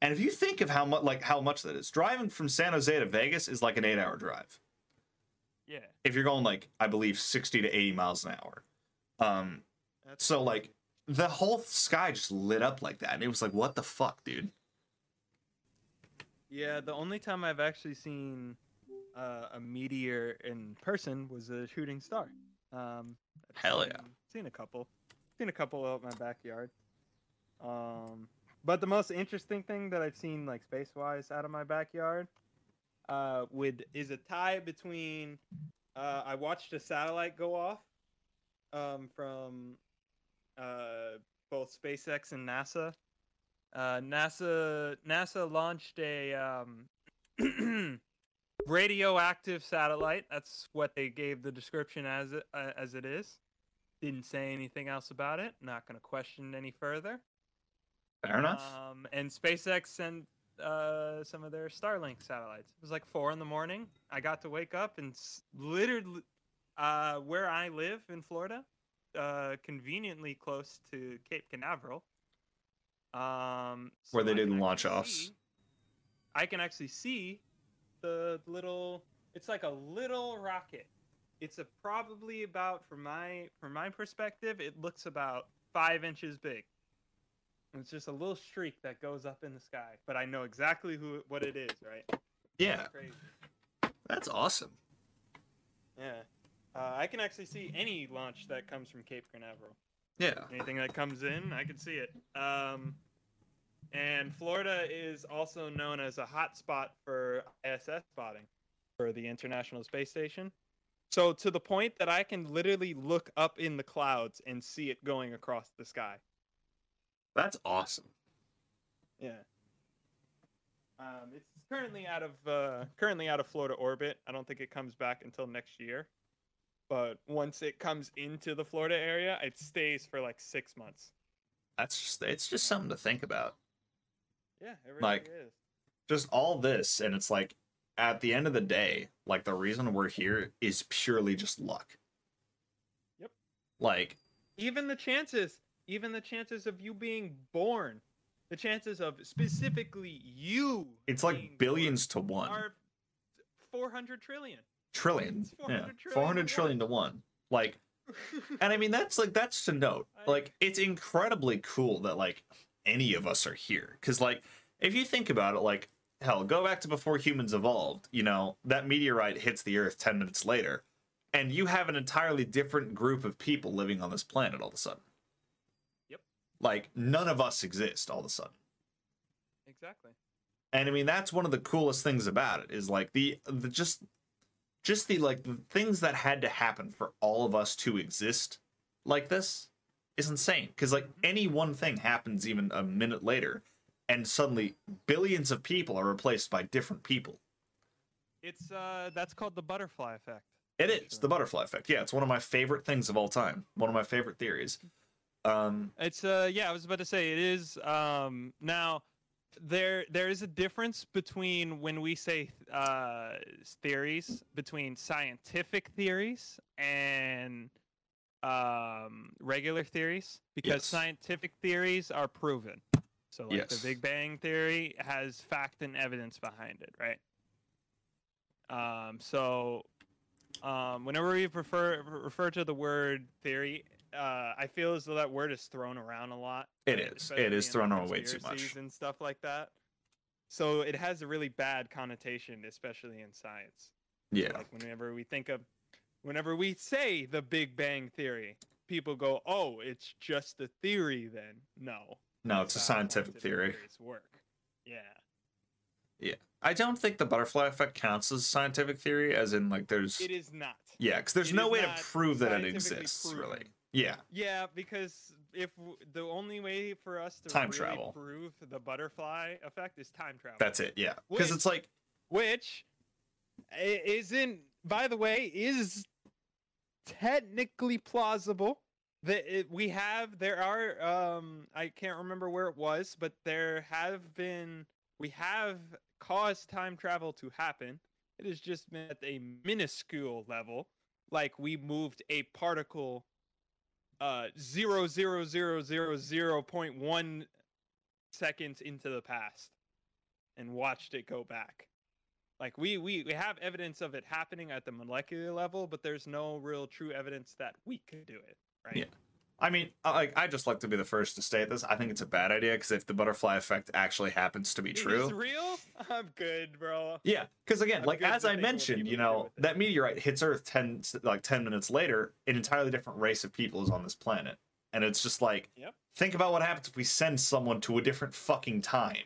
And if you think of how much like how much that is, driving from San Jose to Vegas is like an 8-hour drive. Yeah. If you're going like I believe 60 to 80 miles an hour. Um That's so like the whole sky just lit up like that and it was like what the fuck, dude? Yeah, the only time I've actually seen uh, a meteor in person was a shooting star. Um, I've Hell seen, yeah. Seen a couple. Seen a couple out in my backyard. Um, but the most interesting thing that I've seen, like space wise, out of my backyard, uh, would is a tie between. Uh, I watched a satellite go off, um, from, uh, both SpaceX and NASA. Uh, NASA NASA launched a um, [clears throat] radioactive satellite. That's what they gave the description as it, uh, as it is. Didn't say anything else about it. Not going to question any further. Fair enough. Um, and SpaceX sent uh, some of their Starlink satellites. It was like four in the morning. I got to wake up and s- literally uh, where I live in Florida, uh, conveniently close to Cape Canaveral. Um, Where they I didn't launch offs. I can actually see the little. It's like a little rocket. It's a probably about from my from my perspective, it looks about five inches big. It's just a little streak that goes up in the sky, but I know exactly who what it is, right? Yeah, Crazy. that's awesome. Yeah. Uh, I can actually see any launch that comes from Cape Canaveral. Yeah. Anything that comes in, I can see it. Um, and Florida is also known as a hotspot for ISS spotting for the International Space Station. So to the point that I can literally look up in the clouds and see it going across the sky. That's awesome. Yeah. Um, it's currently out of uh, currently out of Florida orbit. I don't think it comes back until next year. But once it comes into the Florida area, it stays for like six months. That's just it's just something to think about. Yeah, Like- is. Just all this, and it's like at the end of the day, like the reason we're here is purely just luck. Yep. Like, Even the chances, even the chances of you being born, the chances of specifically you. it's like billions to one. Are four hundred trillion. Trillion. It's Yeah. 400 trillion 400 to trillion to one. Like, [laughs] and I mean, that's like, that's to note. Like, it's incredibly cool that, like, any of us are here. Cause, like, if you think about it, like, hell, go back to before humans evolved, you know, that meteorite hits the Earth 10 minutes later, and you have an entirely different group of people living on this planet all of a sudden. Yep. Like, none of us exist all of a sudden. exactly. and i mean that's one of the coolest things about it is like the the just just the like the things that had to happen for all of us to exist like this is insane because like any one thing happens even a minute later and suddenly billions of people are replaced by different people. It's uh, that's called the butterfly effect. it is the butterfly effect. Yeah it's one of my favorite things of all time. One of my favorite theories. Um It's uh yeah, I was about to say it is um now there there is a difference between when we say uh theories between scientific theories and um regular theories because Yes. scientific theories are proven. So like Yes. the Big Bang theory has fact and evidence behind it, right? Um so um whenever we refer refer to the word theory uh, I feel as though that word is thrown around a lot. It is. It is thrown around way too much. and stuff like that. So it has a really bad connotation, especially in science. yeah Like whenever we think of, whenever we say the Big Bang Theory, people go, "Oh, it's just a theory." Then no, no it's a scientific theory theories work. Yeah. Yeah. I don't think the butterfly effect counts as a scientific theory as in like there's It is not. Yeah, because there's It no way to prove that it exists, proven. really. Yeah, Yeah, because if w- the only way for us to Time really travel. prove the butterfly effect is time travel. that's it. Yeah, because it's like, which isn't by the way is technically plausible that it, we have there are um i can't remember where it was but there have been we have caused time travel to happen. It has just been at a minuscule level like we moved a particle uh zero zero zero zero zero point one seconds into the past and watched it go back like we, we we have evidence of it happening at the molecular level but there's no real true evidence that we could do it right Yeah. I mean, I- like I just like to be the first to state this. I think it's a bad idea because if the butterfly effect actually happens to be true, real [laughs] i'm good bro yeah. Because again, I'm like as I mentioned, you know, that meteorite hits Earth ten like ten minutes later. An entirely different race of people is on this planet, and it's just like, Yep. think about what happens if we send someone to a different fucking time.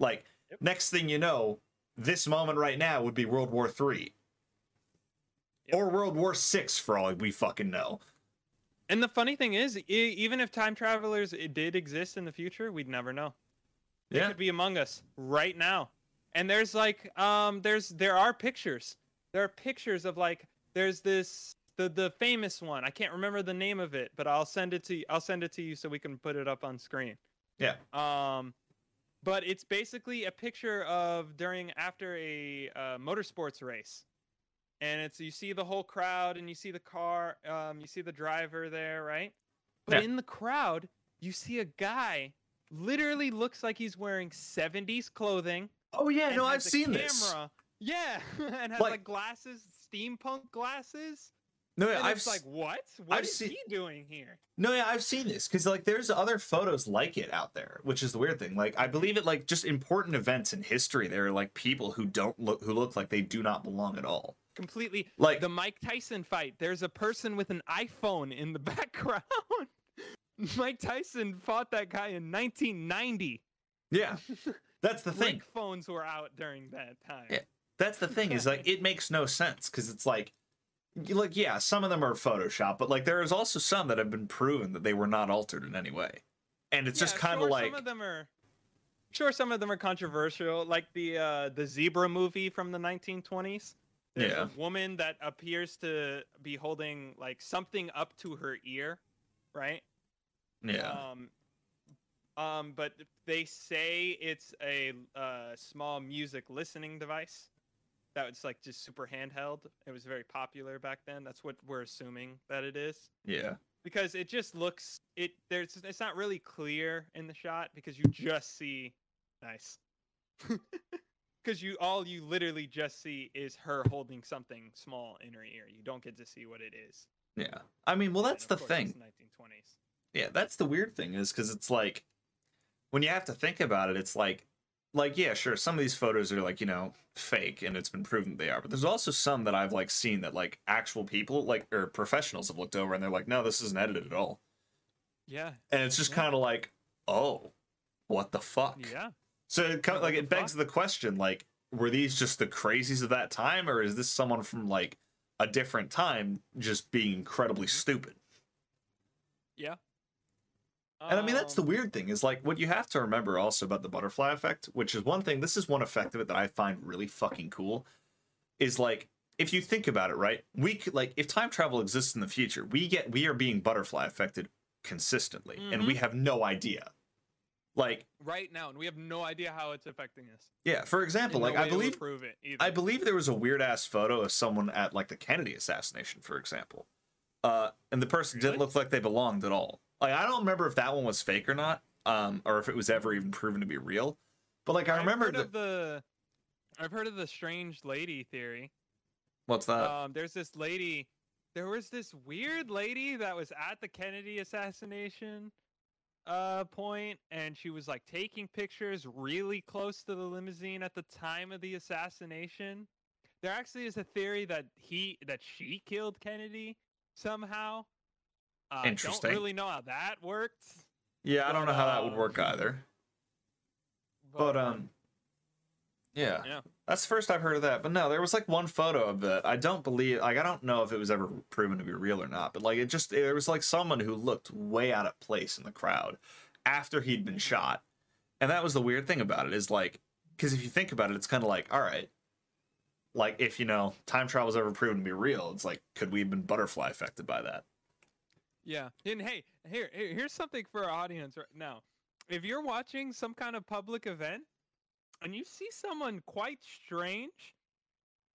Like Yep. next thing you know, this moment right now would be World War Three. Yep. Or World War Six, for all we fucking know. and the funny thing is e- even if time travelers did exist in the future we'd never know They Yeah, could be among us right now. And there's like um there's there are pictures. There are pictures of like there's this the the famous one. I can't remember the name of it, but I'll send it to you. I'll send it to you so we can put it up on screen. Yeah. Um but it's basically a picture of during after a uh, motorsports race. And it's you see the whole crowd and you see the car, um you see the driver there, right? But Yeah. in the crowd, you see a guy literally looks like he's wearing 70s clothing. Oh yeah, no, I've seen this. camera. Yeah, [laughs] and has Like- like, glasses, steampunk glasses. No, yeah, and I've like, what? What I've is seen- he doing here? No, yeah, I've seen this because like there's other photos like it out there, which is the weird thing. Like I believe it like just important events in history. There are like people who don't look who look like they do not belong at all. Completely. Like The Mike Tyson fight. There's a person with an iPhone in the [laughs] background. [laughs] Mike Tyson fought that guy in 1990. yeah, [laughs] that's the thing. Brick phones were out during that time. Yeah. That's the thing is like it makes no sense because it's like like yeah, some of them are Photoshop, but like there is also some that have been proven that they were not altered in any way, and it's just Yeah, kind sure, of like some of them are. Sure, some of them are controversial, like the uh, the zebra movie from the 1920s. There's Yeah. a woman that appears to be holding like something up to her ear, right? yeah, Um, um, but they say it's a uh, small music listening device that was like just super handheld. It was very popular back then. That's what we're assuming that it is yeah, because it just looks it there's it's not really clear in the shot because you just see nice [laughs] because you all you literally just see is her holding something small in her ear you don't get to see what it is yeah. I mean, well, that's the thing. 1920s Yeah, that's the weird thing is because it's like when you have to think about it, it's like like yeah, sure, some of these photos are like you know fake and it's been proven they are, but there's also some that I've like seen that like actual people like or professionals have looked over and they're like, no, this isn't edited at all, yeah and it's just Yeah. kind of like, oh, what the fuck? yeah So it kind of like it begs fuck? the question like, were these just the crazies of that time, or is this someone from like a different time just being incredibly mm-hmm. stupid? yeah And I mean, that's the Um, weird thing is like what you have to remember also about the butterfly effect, which is one thing. This is one effect of it that I find really fucking cool. Is like if you think about it, right? We could like if time travel exists in the future, we get we are being butterfly affected consistently, and we have no idea. Like right now and we have no idea how it's affecting us yeah, for example, And like no I believe prove it either. I believe there was a weird ass photo of someone at like the Kennedy assassination, for example. Uh, and the person didn't look like they belonged at all. Like I don't remember if that one was fake or not, um, or if it was ever even proven to be real. But like I remember of the I've heard of the strange lady theory What's that? um, there's this lady. There was this weird lady that was at the Kennedy assassination uh, point, and she was like taking pictures really close to the limousine at the time of the assassination. There actually is a theory that he that she killed Kennedy somehow. Uh, Interesting. Don't really know how that worked. yeah, I don't know how that would um, work either. But um, yeah, yeah. that's the first I've heard of that. But no, there was like one photo of it. I don't believe, like, I don't know if it was ever proven to be real or not. But like, it just there was like someone who looked way out of place in the crowd after he'd been shot, and that was the weird thing about it is like, because if you think about it, it's kind of like, all right, like if you know time travel was ever proven to be real, it's like, could we have been butterfly affected by that? Yeah. And hey, here, here- here's something for our audience right now. If you're watching some kind of public event and you see someone quite strange,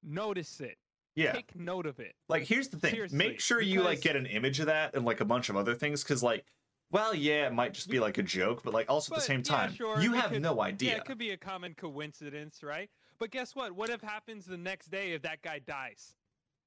notice it. Yeah. Take note of it. Like, here's the thing: Seriously, make sure you like get an image of that and like a bunch of other things, because like, well, yeah, it might just be like a joke, but like also at the same yeah, time, sure, you have could- no Yeah, idea. it could be a common coincidence, right? But guess what? What if happens the next day if that guy dies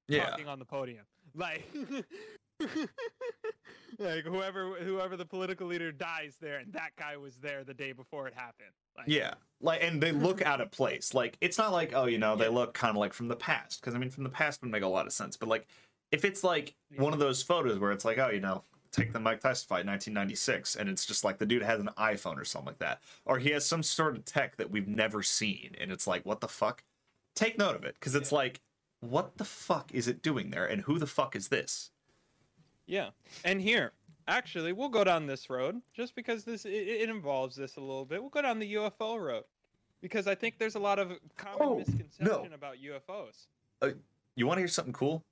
Yeah, talking on the podium? Like [laughs] [laughs] like whoever whoever the political leader dies there and that guy was there the day before it happened. Like yeah. Like, and they look out of place. Like, it's not like, oh, you know, they Yeah. look kind of like from the past, because I mean, from the past would make a lot of sense. But like, if it's like Yeah. one of those photos where it's like, oh, you know, take the Mike Tyson fight, 1996, and it's just like the dude has an iPhone or something like that, or he has some sort of tech that we've never seen, and it's like, what the fuck? Take note of it, because it's Yeah. like, what the fuck is it doing there, and who the fuck is this? Yeah, and here, actually, we'll go down this road just because this it, it involves this a little bit. We'll go down the UFO road because I think there's a lot of common Oh, misconception about UFOs. You want to hear something cool?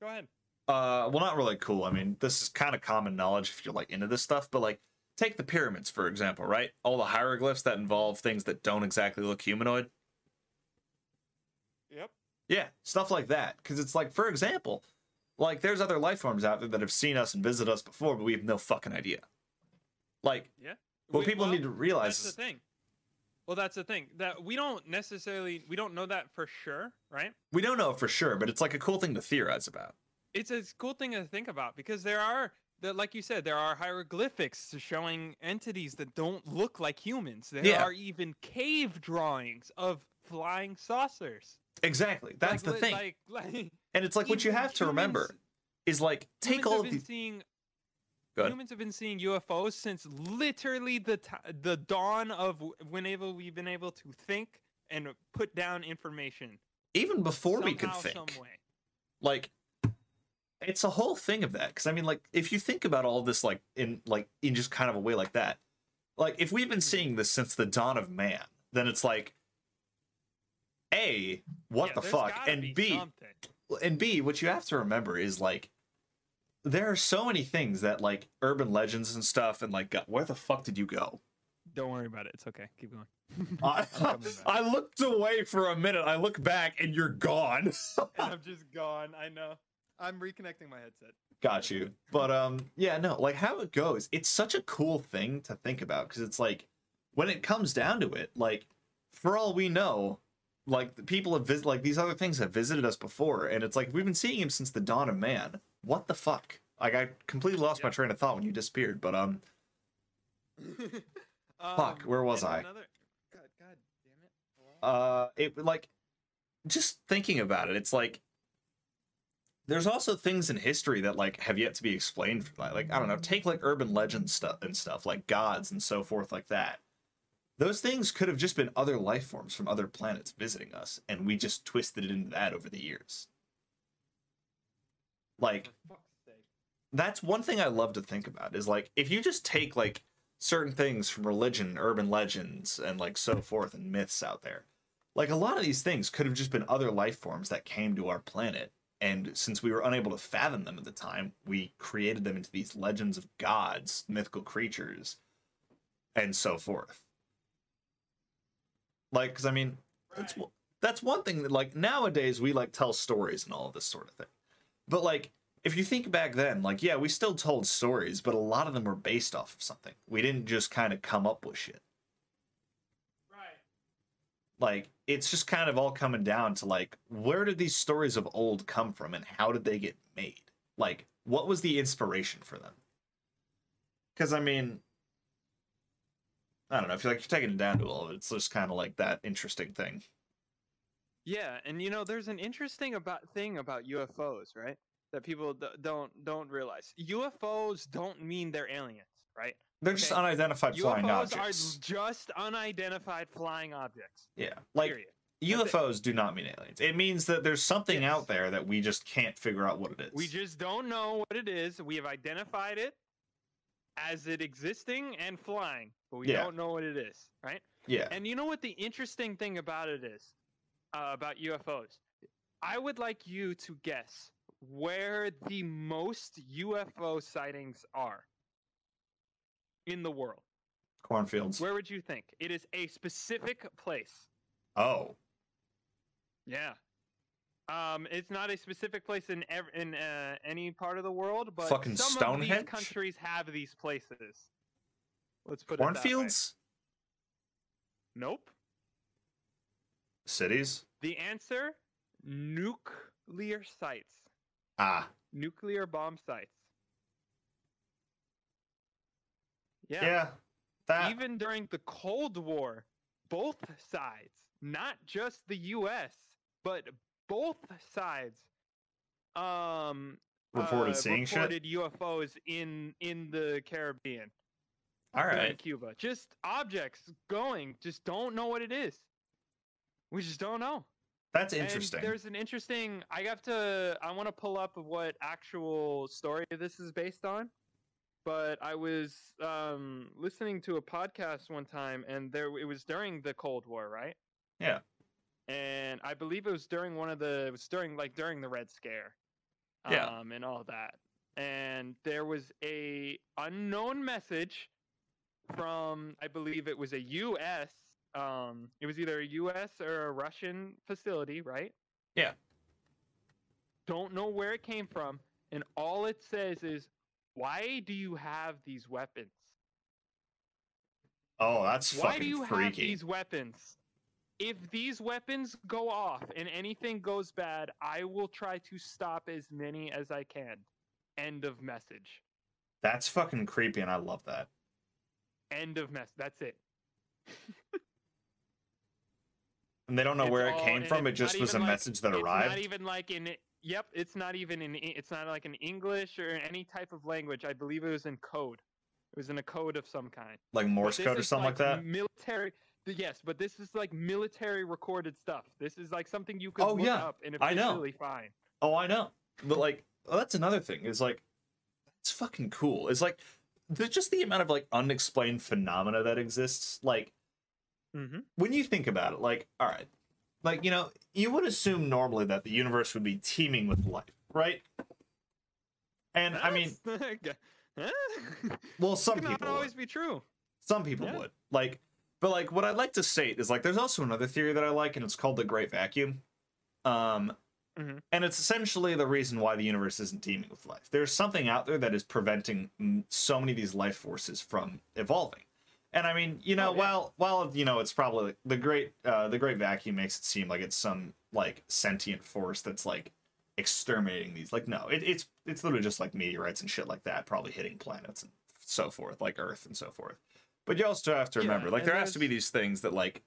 Go ahead. Uh, well, not really cool. I mean, this is kind of common knowledge if you're like into this stuff, but like, take the pyramids for example, right? All the hieroglyphs that involve things that don't exactly look humanoid. Yep. Yeah, stuff like that. Because it's like, for example, like there's other life forms out there that have seen us and visited us before, but we have no fucking idea. Like, what We- people well, need to realize That's is, the thing. Well, that's the thing that we don't necessarily we don't know that for sure, right? we don't know for sure, but it's like a cool thing to theorize about. it's a cool thing to think about because there are the, like you said there are hieroglyphics showing entities that don't look like humans there Yeah. are even cave drawings of flying saucers Exactly. That's Like, the thing. like, [laughs] like and it's like what you have to remember is like take all of these. seeing humans have been seeing UFOs since literally the ti the dawn of whenever we've been able to think and put down information Even before we could think. some way. like it's a whole thing of that because i mean like if you think about all this like in like in just kind of a way like that like if we've been hmm. seeing this since the dawn of man then it's like a what Yeah, the fuck and b something. and b what you have to remember is like there are so many things that like urban legends and stuff and like where the fuck did you go Don't worry about it. It's okay. Keep going. [laughs] I, I'm coming back. I looked away for a minute i look back and you're gone and I'm [laughs] just gone. I know. I'm reconnecting my headset. Got you. But um yeah, no, like how it goes, it's such a cool thing to think about because it's like when it comes down to it, like for all we know, like the people have visited like these other things have visited us before and it's like we've been seeing him since the dawn of man. What the fuck? Like I completely lost my train of thought when you disappeared, but um [laughs] Fuck, where was Um, I? Another... God, God damn it. Hello? uh it like just thinking about it, it's like there's also things in history that like have yet to be explained like, like i don't know take like urban legend stuff and stuff like gods and so forth like that those things could have just been other life forms from other planets visiting us and we just twisted it into that over the years like For fuck's sake. that's one thing I love to think about is like if you just take like certain things from religion, urban legends, and like so forth and myths out there. Like a lot of these things could have just been other life forms that came to our planet. And since we were unable to fathom them at the time, we created them into these legends of gods, mythical creatures, and so forth. Like, because I mean, that's that's one thing that like nowadays we like tell stories and all of this sort of thing. But like if you think back then, like yeah, we still told stories, but a lot of them were based off of something. We didn't just kind of come up with shit. Right. Like it's just kind of all coming down to like where did these stories of old come from and how did they get made? Like what was the inspiration for them? Cuz I mean I don't know, I feel like you're taking it down to all of it. It's just kind of like that interesting thing. Yeah, and you know, there's an interesting about thing about UFOs, right? That people d- don't don't realize. UFOs don't mean they're aliens, right? They're just Okay. unidentified flying UFOs objects. are just unidentified flying objects. Yeah. Like period. UFOs do not mean aliens. It means that there's something Yes. out there that we just can't figure out what it is. We just don't know what it is. We have identified it as it existing and flying, but we Yeah. don't know what it is, right? yeah. And you know what the interesting thing about it is uh, about UFOs? I would like you to guess where the most UFO sightings are in the world. Cornfields. Where would you think? It is a specific place. Oh. Yeah. Um, it's not a specific place in ev- in uh, any part of the world, but Fucking some of these countries have these places. Let's put it that way. Cornfields? Nope. Cities? The answer: nuclear sites, Ah. nuclear bomb sites. Yeah. Yeah. That Even during the Cold War, both sides, not just the U.S., but both sides, um, reported uh, seeing shit. reported UFOs in in the Caribbean, All right. Cuba. Just objects going, just don't know what it is. We just don't know. That's And interesting. there's an interesting. I have to. I want to pull up what actual story this is based on. But I was um, listening to a podcast one time, and there it was during the Cold War, right? Yeah. And I believe it was during one of the. It was during like during the Red Scare. Yeah. Um, and all that, and there was a unknown message from I believe it was a U.S. Um, it was either a U.S. or a Russian facility, right? Yeah. Don't know where it came from, and all it says is, "Why do you have these weapons? oh, that's Why fucking do you have these weapons?" if these weapons go off and anything goes bad, I will try to stop as many as I can. End of message. That's fucking creepy, and I love that. End of mess. That's it. [laughs] And they don't know It's where it came from. It just was a like- message that It's arrived. not even like in. Yep, it's not even in. It's not like in English or any type of language. I believe it was in code. It was in a code of some kind. like Morse code or something like, that. Military. Yes, but this is like military recorded stuff. This is like something you could Oh, look yeah, up and I know. find. Oh, I know. But like, oh, that's another thing. Is like, it's fucking cool. It's like, there's just the amount of like unexplained phenomena that exists. Like, Mm-hmm. when you think about it, like, all right, like you know, you would assume normally that the universe would be teeming with life, right? And I mean, [laughs] well, some people would. always be true. Some people Yeah. would. Like, but like what I'd like to state is like there's also another theory that I like, and it's called the Great Vacuum. Um Mhm. and it's essentially the reason why the universe isn't teeming with life. There's something out there that is preventing so many of these life forces from evolving. And I mean, you know, Oh, yeah. while while you know it's probably the great uh the great vacuum makes it seem like it's some like sentient force that's like exterminating these. Like no, it, it's it's literally just like meteorites and shit like that probably hitting planets and so forth, like Earth and so forth. But you also have to Yeah, remember, like there has to be these things that like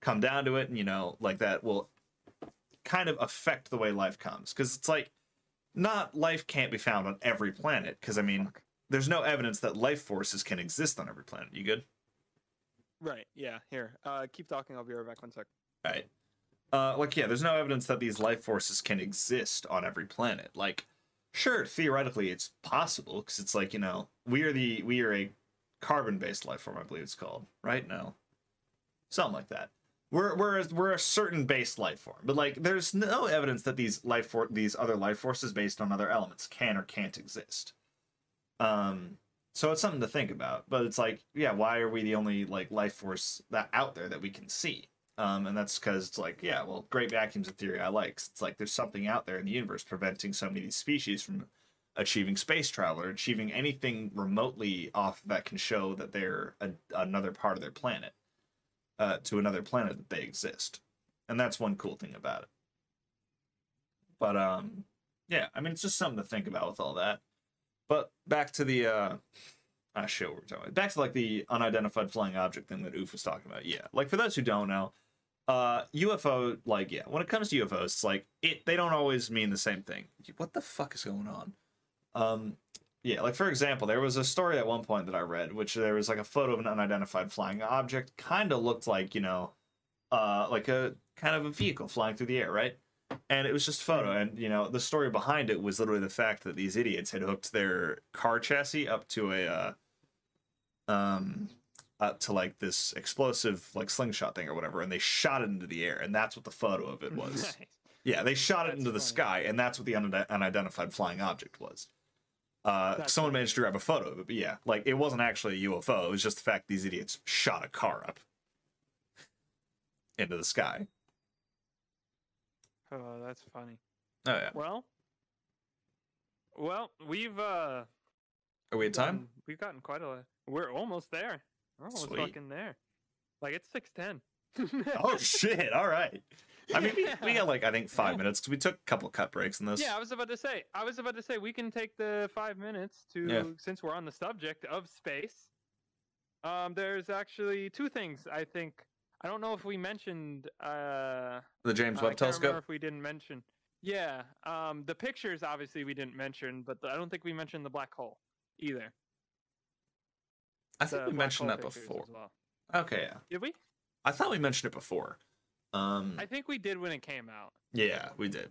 come down to it, and you know, like that will kind of affect the way life comes. Because it's like not life can't be found on every planet. Because I mean, Fuck. there's no evidence that life forces can exist on every planet. You good? Right. Yeah. Here. Uh, keep talking. I'll be right back. One sec. Right. Uh, like yeah, there's no evidence that these life forces can exist on every planet. Like, sure, theoretically it's possible because it's like you know we are the we are a carbon-based life form, I believe it's called, right? now, something like that. We're we're a- we're a certain base life form, but like there's no evidence that these life for these other life forces based on other elements can or can't exist. Um, so it's something to think about. But it's like, yeah, why are we the only like life force that out there that we can see? Um, and that's because it's like, yeah, well, great vacuum's of theory I like. It's like there's something out there in the universe preventing so many of these species from achieving space travel or achieving anything remotely off that can show that they're a, another part of their planet uh, to another planet that they exist. And that's one cool thing about it. But um, yeah, I mean, it's just something to think about with all that. But back to the uh, ah shit, what we're talking about. Back to like the unidentified flying object thing that Oof was talking about. Yeah, like for those who don't know, uh, UFO, like yeah, when it comes to UFOs, it's like it they don't always mean the same thing. What the fuck is going on? Um, yeah, like for example, there was a story at one point that I read, which there was like a photo of an unidentified flying object, kind of looked like you know, uh, like a kind of a vehicle flying through the air, right? And it was just a photo, and you know, the story behind it was literally the fact that these idiots had hooked their car chassis up to a, uh, um, up to like this explosive like slingshot thing or whatever, and they shot it into the air, and that's what the photo of it [laughs] was. Nice. Yeah, they shot it That's into the sky, and that's what the unide- unidentified flying object was. Uh, someone managed to grab a photo of it, but yeah, like it wasn't actually a UFO. It was just the fact these idiots shot a car up into the sky. Oh, that's funny. Oh yeah. Well, well, we've uh, Are we at time? gotten- we've gotten quite a. We're almost there. We're almost Sweet. fucking there. Like it's six ten. [laughs] Oh shit! All right. I mean, we, we got like I think five minutes because we took a couple cut breaks in this. Yeah, I was about to say. I was about to say we can take the five minutes to Yeah. since we're on the subject of space. Um, there's actually two things I think. I don't know if we mentioned. Uh, the James Webb Telescope. if we didn't mention. Yeah, um, the pictures obviously we didn't mention, but the, I don't think we mentioned the black hole either. I think The we mentioned that before. well. Okay, yeah. Did we? I thought we mentioned it before. Um, I think we did when it came out. Yeah, we did.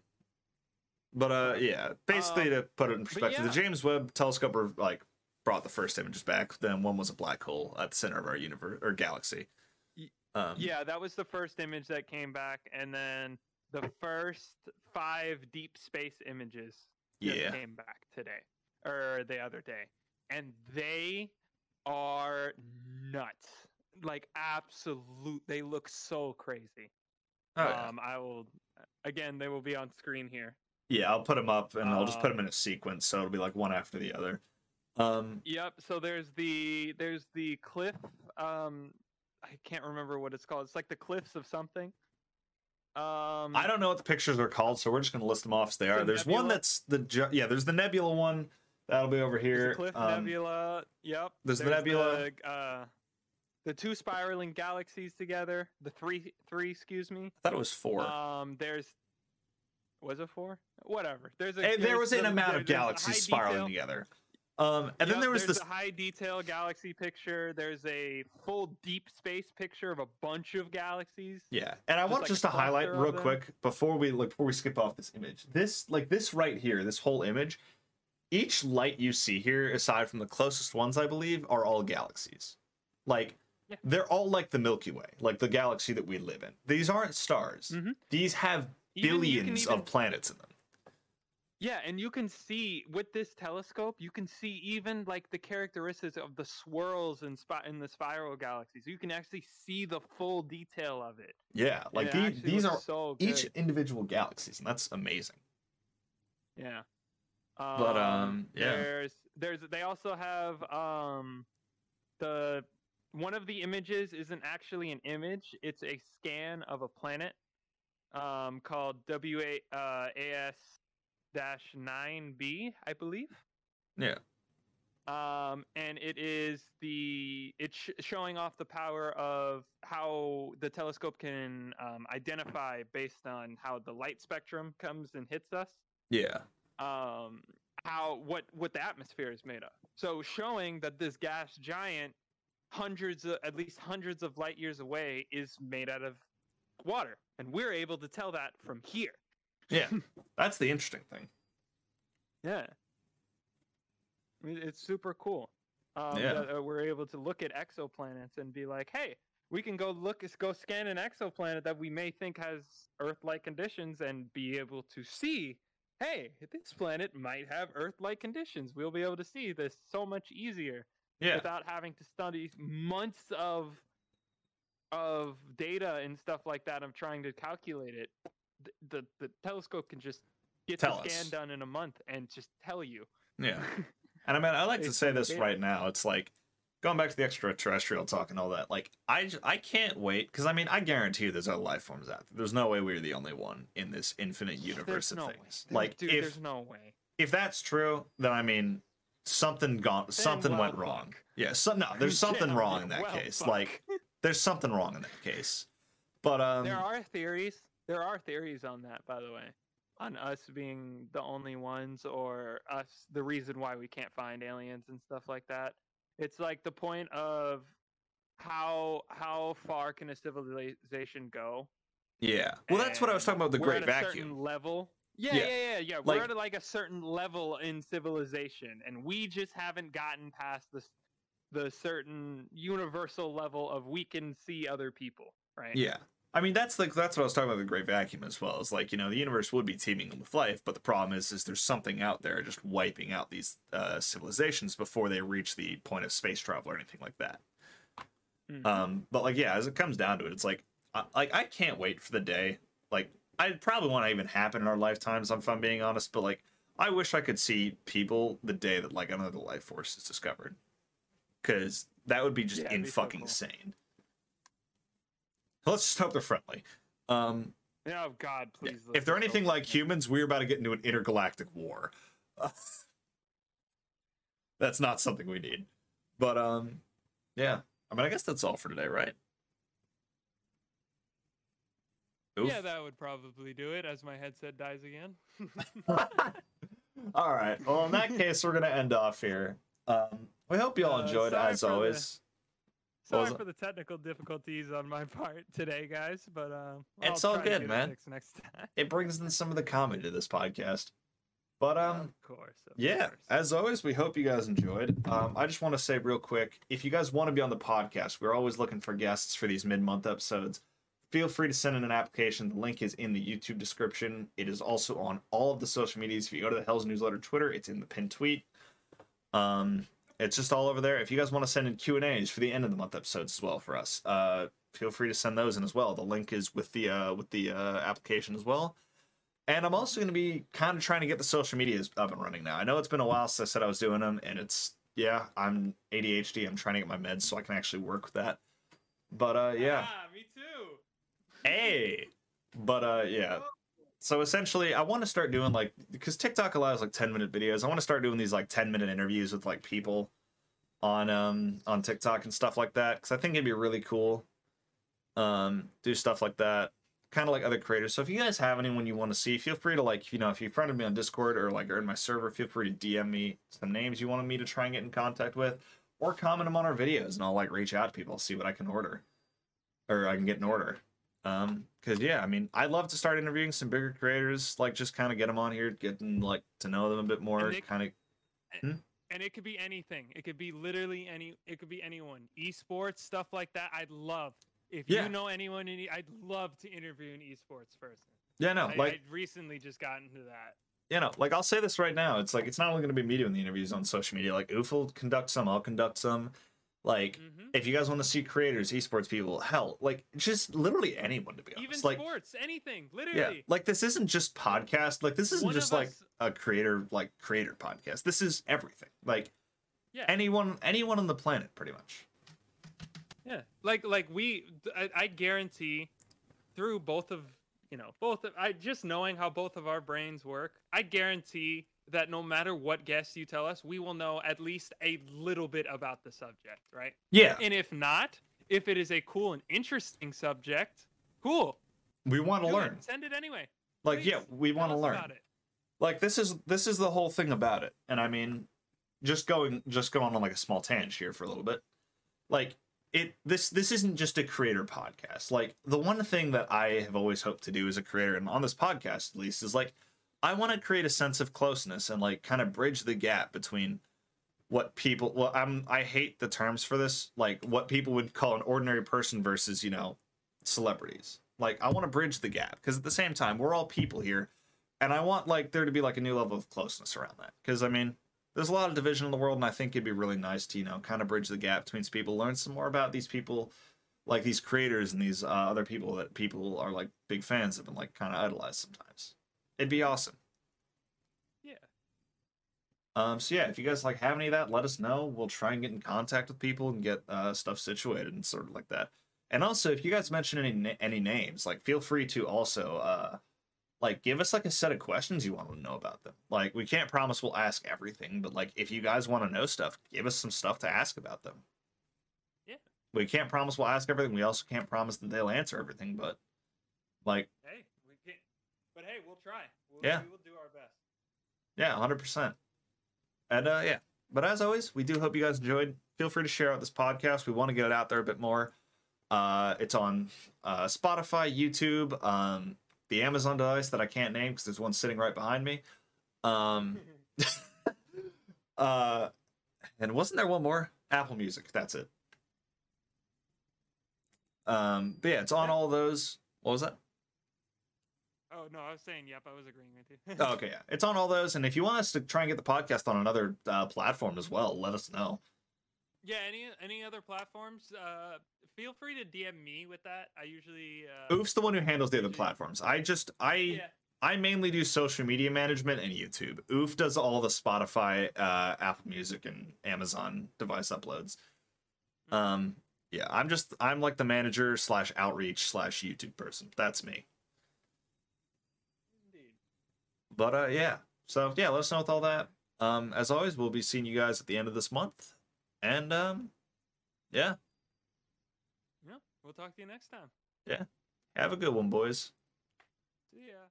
But uh, yeah, basically to put it in perspective, yeah. the James Webb Telescope like brought the first images back. Then one was a black hole at the center of our universe or galaxy. Um, Yeah, that was the first image that came back, and then the first five deep space images yeah, came back today or the other day, and they are nuts. Like absolute, they look so crazy. Oh, yeah. Um, I will again. They will be on screen here. yeah. I'll put them up and I'll just put um, them in a sequence, so it'll be like one after the other. Um, Yep. So there's the there's the cliff. Um, I can't remember what it's called. It's like the cliffs of something. Um, I don't know what the pictures are called, so we're just gonna list them off as they The are. There's one that's the yeah. There's the nebula one that'll be over here. the Cliff Um, Nebula. Yep. there's the nebula. The, uh, the two spiraling galaxies together. The three, three. Excuse me. I thought it was four. Um, there's. Was it four? Whatever. There's a. There was an the- amount there- of galaxies spiraling detail- together. Um, and then there was this. a high detail galaxy picture. There's a full deep space picture of a bunch of galaxies. Yeah, and I Just want like just to highlight real them. quick before we like before we skip off this image. This like this right here, this whole image, each light you see here, aside from the closest ones, I believe, are all galaxies. Like Yeah. they're all like the Milky Way, like the galaxy that we live in. These aren't stars. Mhm. These have Even- billions even- of planets in them. Yeah, and you can see with this telescope, you can see even like the characteristics of the swirls in spot in the spiral galaxies. You can actually see the full detail of it. Yeah, like it the- actually these are so each individual galaxies, and that's amazing. Yeah. But, um, yeah. There's there's they also have um the one of the images isn't actually an image, it's a scan of a planet um called WA uh AS dash 9B, I believe. Yeah. Um and it is the it's sh- showing off the power of how the telescope can um, identify based on how the light spectrum comes and hits us Yeah. um, how what what the atmosphere is made of. So showing that this gas giant, hundreds of, at least hundreds of light years away, is made out of water, and we're able to tell that from here. Yeah. [laughs] that's the interesting thing. Yeah, it's super cool. Um, Yeah. that, uh, we're able to look at exoplanets and be like, hey. We can go look, go scan an exoplanet that we may think has Earth-like conditions, and be able to see hey, this planet might have Earth-like conditions. We'll be able to see this so much easier Yeah. without having to study months of of data and stuff like that. I'm trying to calculate it. The the, the telescope can just get Tell the scan us. done in a month and just tell you. Yeah. [laughs] And I mean, I like to say this big. right now. It's like going back to the extraterrestrial talk and all that. Like, i i can't wait because I mean, I guarantee you there's other life forms out there. There's no way we're the only one in this infinite universe There's of no things. way. Like, dude, if there's no way. if that's true, then I mean, something gone, something well, went wrong. fuck. Yeah. So no, there's [laughs] something wrong in that well, case. fuck. Like, there's something wrong in that case. But um, there are theories. There are theories on that, by the way, on us being the only ones, or us the reason why we can't find aliens and stuff like that. It's like the point of how how far can a civilization go? yeah. Well, that's what I was talking about. The Great Vacuum. certain level. Yeah, Yeah. yeah, yeah. Like- We're at like a certain level in civilization, and we just haven't gotten past this the certain universal level of we can see other people, right? Yeah. I mean that's like that's what I was talking about the Great Vacuum as well. Is like, you know, the universe would be teeming with life, but the problem is is there's something out there just wiping out these uh civilizations before they reach the point of space travel or anything like that. Mhm. Um but like yeah, as it comes down to it, it's like I, like I can't wait for the day like I probably want to even happen in our lifetimes if I'm being honest, but like I wish I could see people the day that like another life force is discovered. Cuz that would be just Yeah, in be so fucking cool. insane. Let's just hope they're friendly. Um, Oh God, yeah. please. If they're anything like so. humans, we're about to get into an intergalactic war. [laughs] that's not something we need. But um, yeah. I mean, I guess that's all for today, right? Oof. Yeah, that would probably do it. As my headset dies again. [laughs] [laughs] all right. Well, in that case, we're gonna end off here. Um, we hope you all Uh, enjoyed as the- always. Was Sorry for the technical difficulties on my [laughs] part today, guys, but um, It's all good, man. Next time. It brings in some of the comedy to this podcast. But um, of course. Of Yeah, course. as always, we hope you guys enjoyed. Um, I just want to say real quick if you guys want to be on the podcast, we're always looking for guests for these mid month episodes. Feel free to send in an application. The link is in the YouTube description. It is also on all of the social medias. If you go to the Hell's Newsletter Twitter, it's in the pinned tweet. Um, it's just all over there. If you guys want to send in Q and A's for the end of the month episodes as well for us, uh, feel free to send those in as well. The link is with the uh, with the uh, application as well. And I'm also going to be kind of trying to get the social medias up and running now. I know it's been a while since I said I was doing them, and it's yeah, I'm ADHD. I'm trying to get my meds so I can actually work with that. But uh, yeah. Ah, me too. Hey. But uh, yeah. So essentially, I want to start doing like because TikTok allows like ten minute videos. I want to start doing these like ten minute interviews with like people on um on TikTok and stuff like that because I think it'd be really cool. Um, do stuff like that, kind of like other creators. So if you guys have anyone you want to see, feel free to like you know if you friended me on Discord or like are in my server, feel free to DM me some names you wanted me to try and get in contact with, or comment them on our videos and I'll like reach out to people, see what I can order, or I can get an order. Um, because yeah, I mean, I'd love to start interviewing some bigger creators, like just kind of get them on here, getting like to know them a bit more, kind of. and it could be anything. It could be literally any. It could be anyone. Esports stuff like that. I'd love if Yeah. you know anyone. In, e- I'd love to interview an esports person. Yeah, no, I, like I recently just got into that. you know, like I'll say this right now. It's like it's not only going to be me doing the interviews on social media. Like Oof will conduct some, I'll conduct some. Like hmm if you guys want to see creators, esports people, hell, like just literally anyone to be Even honest. Like sports, anything, literally. yeah, like this isn't just podcast. Like this isn't One just like us- a creator like creator podcast. This is everything. Like Yeah. anyone anyone on the planet, pretty much. Yeah, like like we, I, I guarantee, through both of you know both of I just knowing how both of our brains work, I guarantee that no matter what guest you tell us, we will know at least a little bit about the subject, right? Yeah, And if not, if it is a cool and interesting subject, cool. we want to do it, learn. Send it anyway. Like yeah, we want to learn. about it. like this is this is the whole thing about it and i mean just going just going on like a small tangent here for a little bit like it this this isn't just a creator podcast like the one thing that i have always hoped to do as a creator and on this podcast at least is like i want to create a sense of closeness and like kind of bridge the gap between what people well i'm i hate the terms for this like what people would call an ordinary person versus you know celebrities. Like i want to bridge the gap because at the same time we're all people here and I want like there to be like a new level of closeness around that. Because I mean there's a lot of division in the world and I think it'd be really nice to you know kind of bridge the gap between people learn some more about these people like these creators and these uh, other people that people are like big fans of and like kind of idolize sometimes it'd be awesome. Yeah. um so yeah if you guys like have any of that let us know. We'll try and get in contact with people and get uh, stuff situated and sort of like that. And also if you guys mention any any names like feel free to also uh like give us like a set of questions you want to know about them. Like we can't promise we'll ask everything but like if you guys want to know stuff give us some stuff to ask about them. Yeah. we can't promise we'll ask everything. We also can't promise that they'll answer everything but like Hey, but hey, we'll try. We'll, Yeah. we will do our best. yeah 100% and uh yeah. But as always we do hope you guys enjoyed. Feel free to share out this podcast. We want to get it out there a bit more. Uh it's on uh spotify youtube um the amazon device that i can't name because there's one sitting right behind me. Um [laughs] uh and wasn't there one more? Apple music that's it. Um but yeah it's on all those. What was that oh no, I was saying yep. I was agreeing with you. [laughs] oh, okay yeah it's on all those and if you want us to try and get the podcast on another uh, platform as well let us know Yeah, any any other platforms? Uh, feel free to DM me with that. I usually. Uh, oof's the one who handles the other platforms i just i Yeah, i mainly do social media management and youtube oof does all the spotify uh apple music and amazon device uploads Mhm. um yeah i'm just i'm like the manager slash outreach slash youtube person that's me But uh yeah. So yeah, let us know with all that. Um as always, we'll be seeing you guys at the end of this month. And um yeah, Yeah, we'll talk to you next time. Yeah. Have a good one, boys. See ya.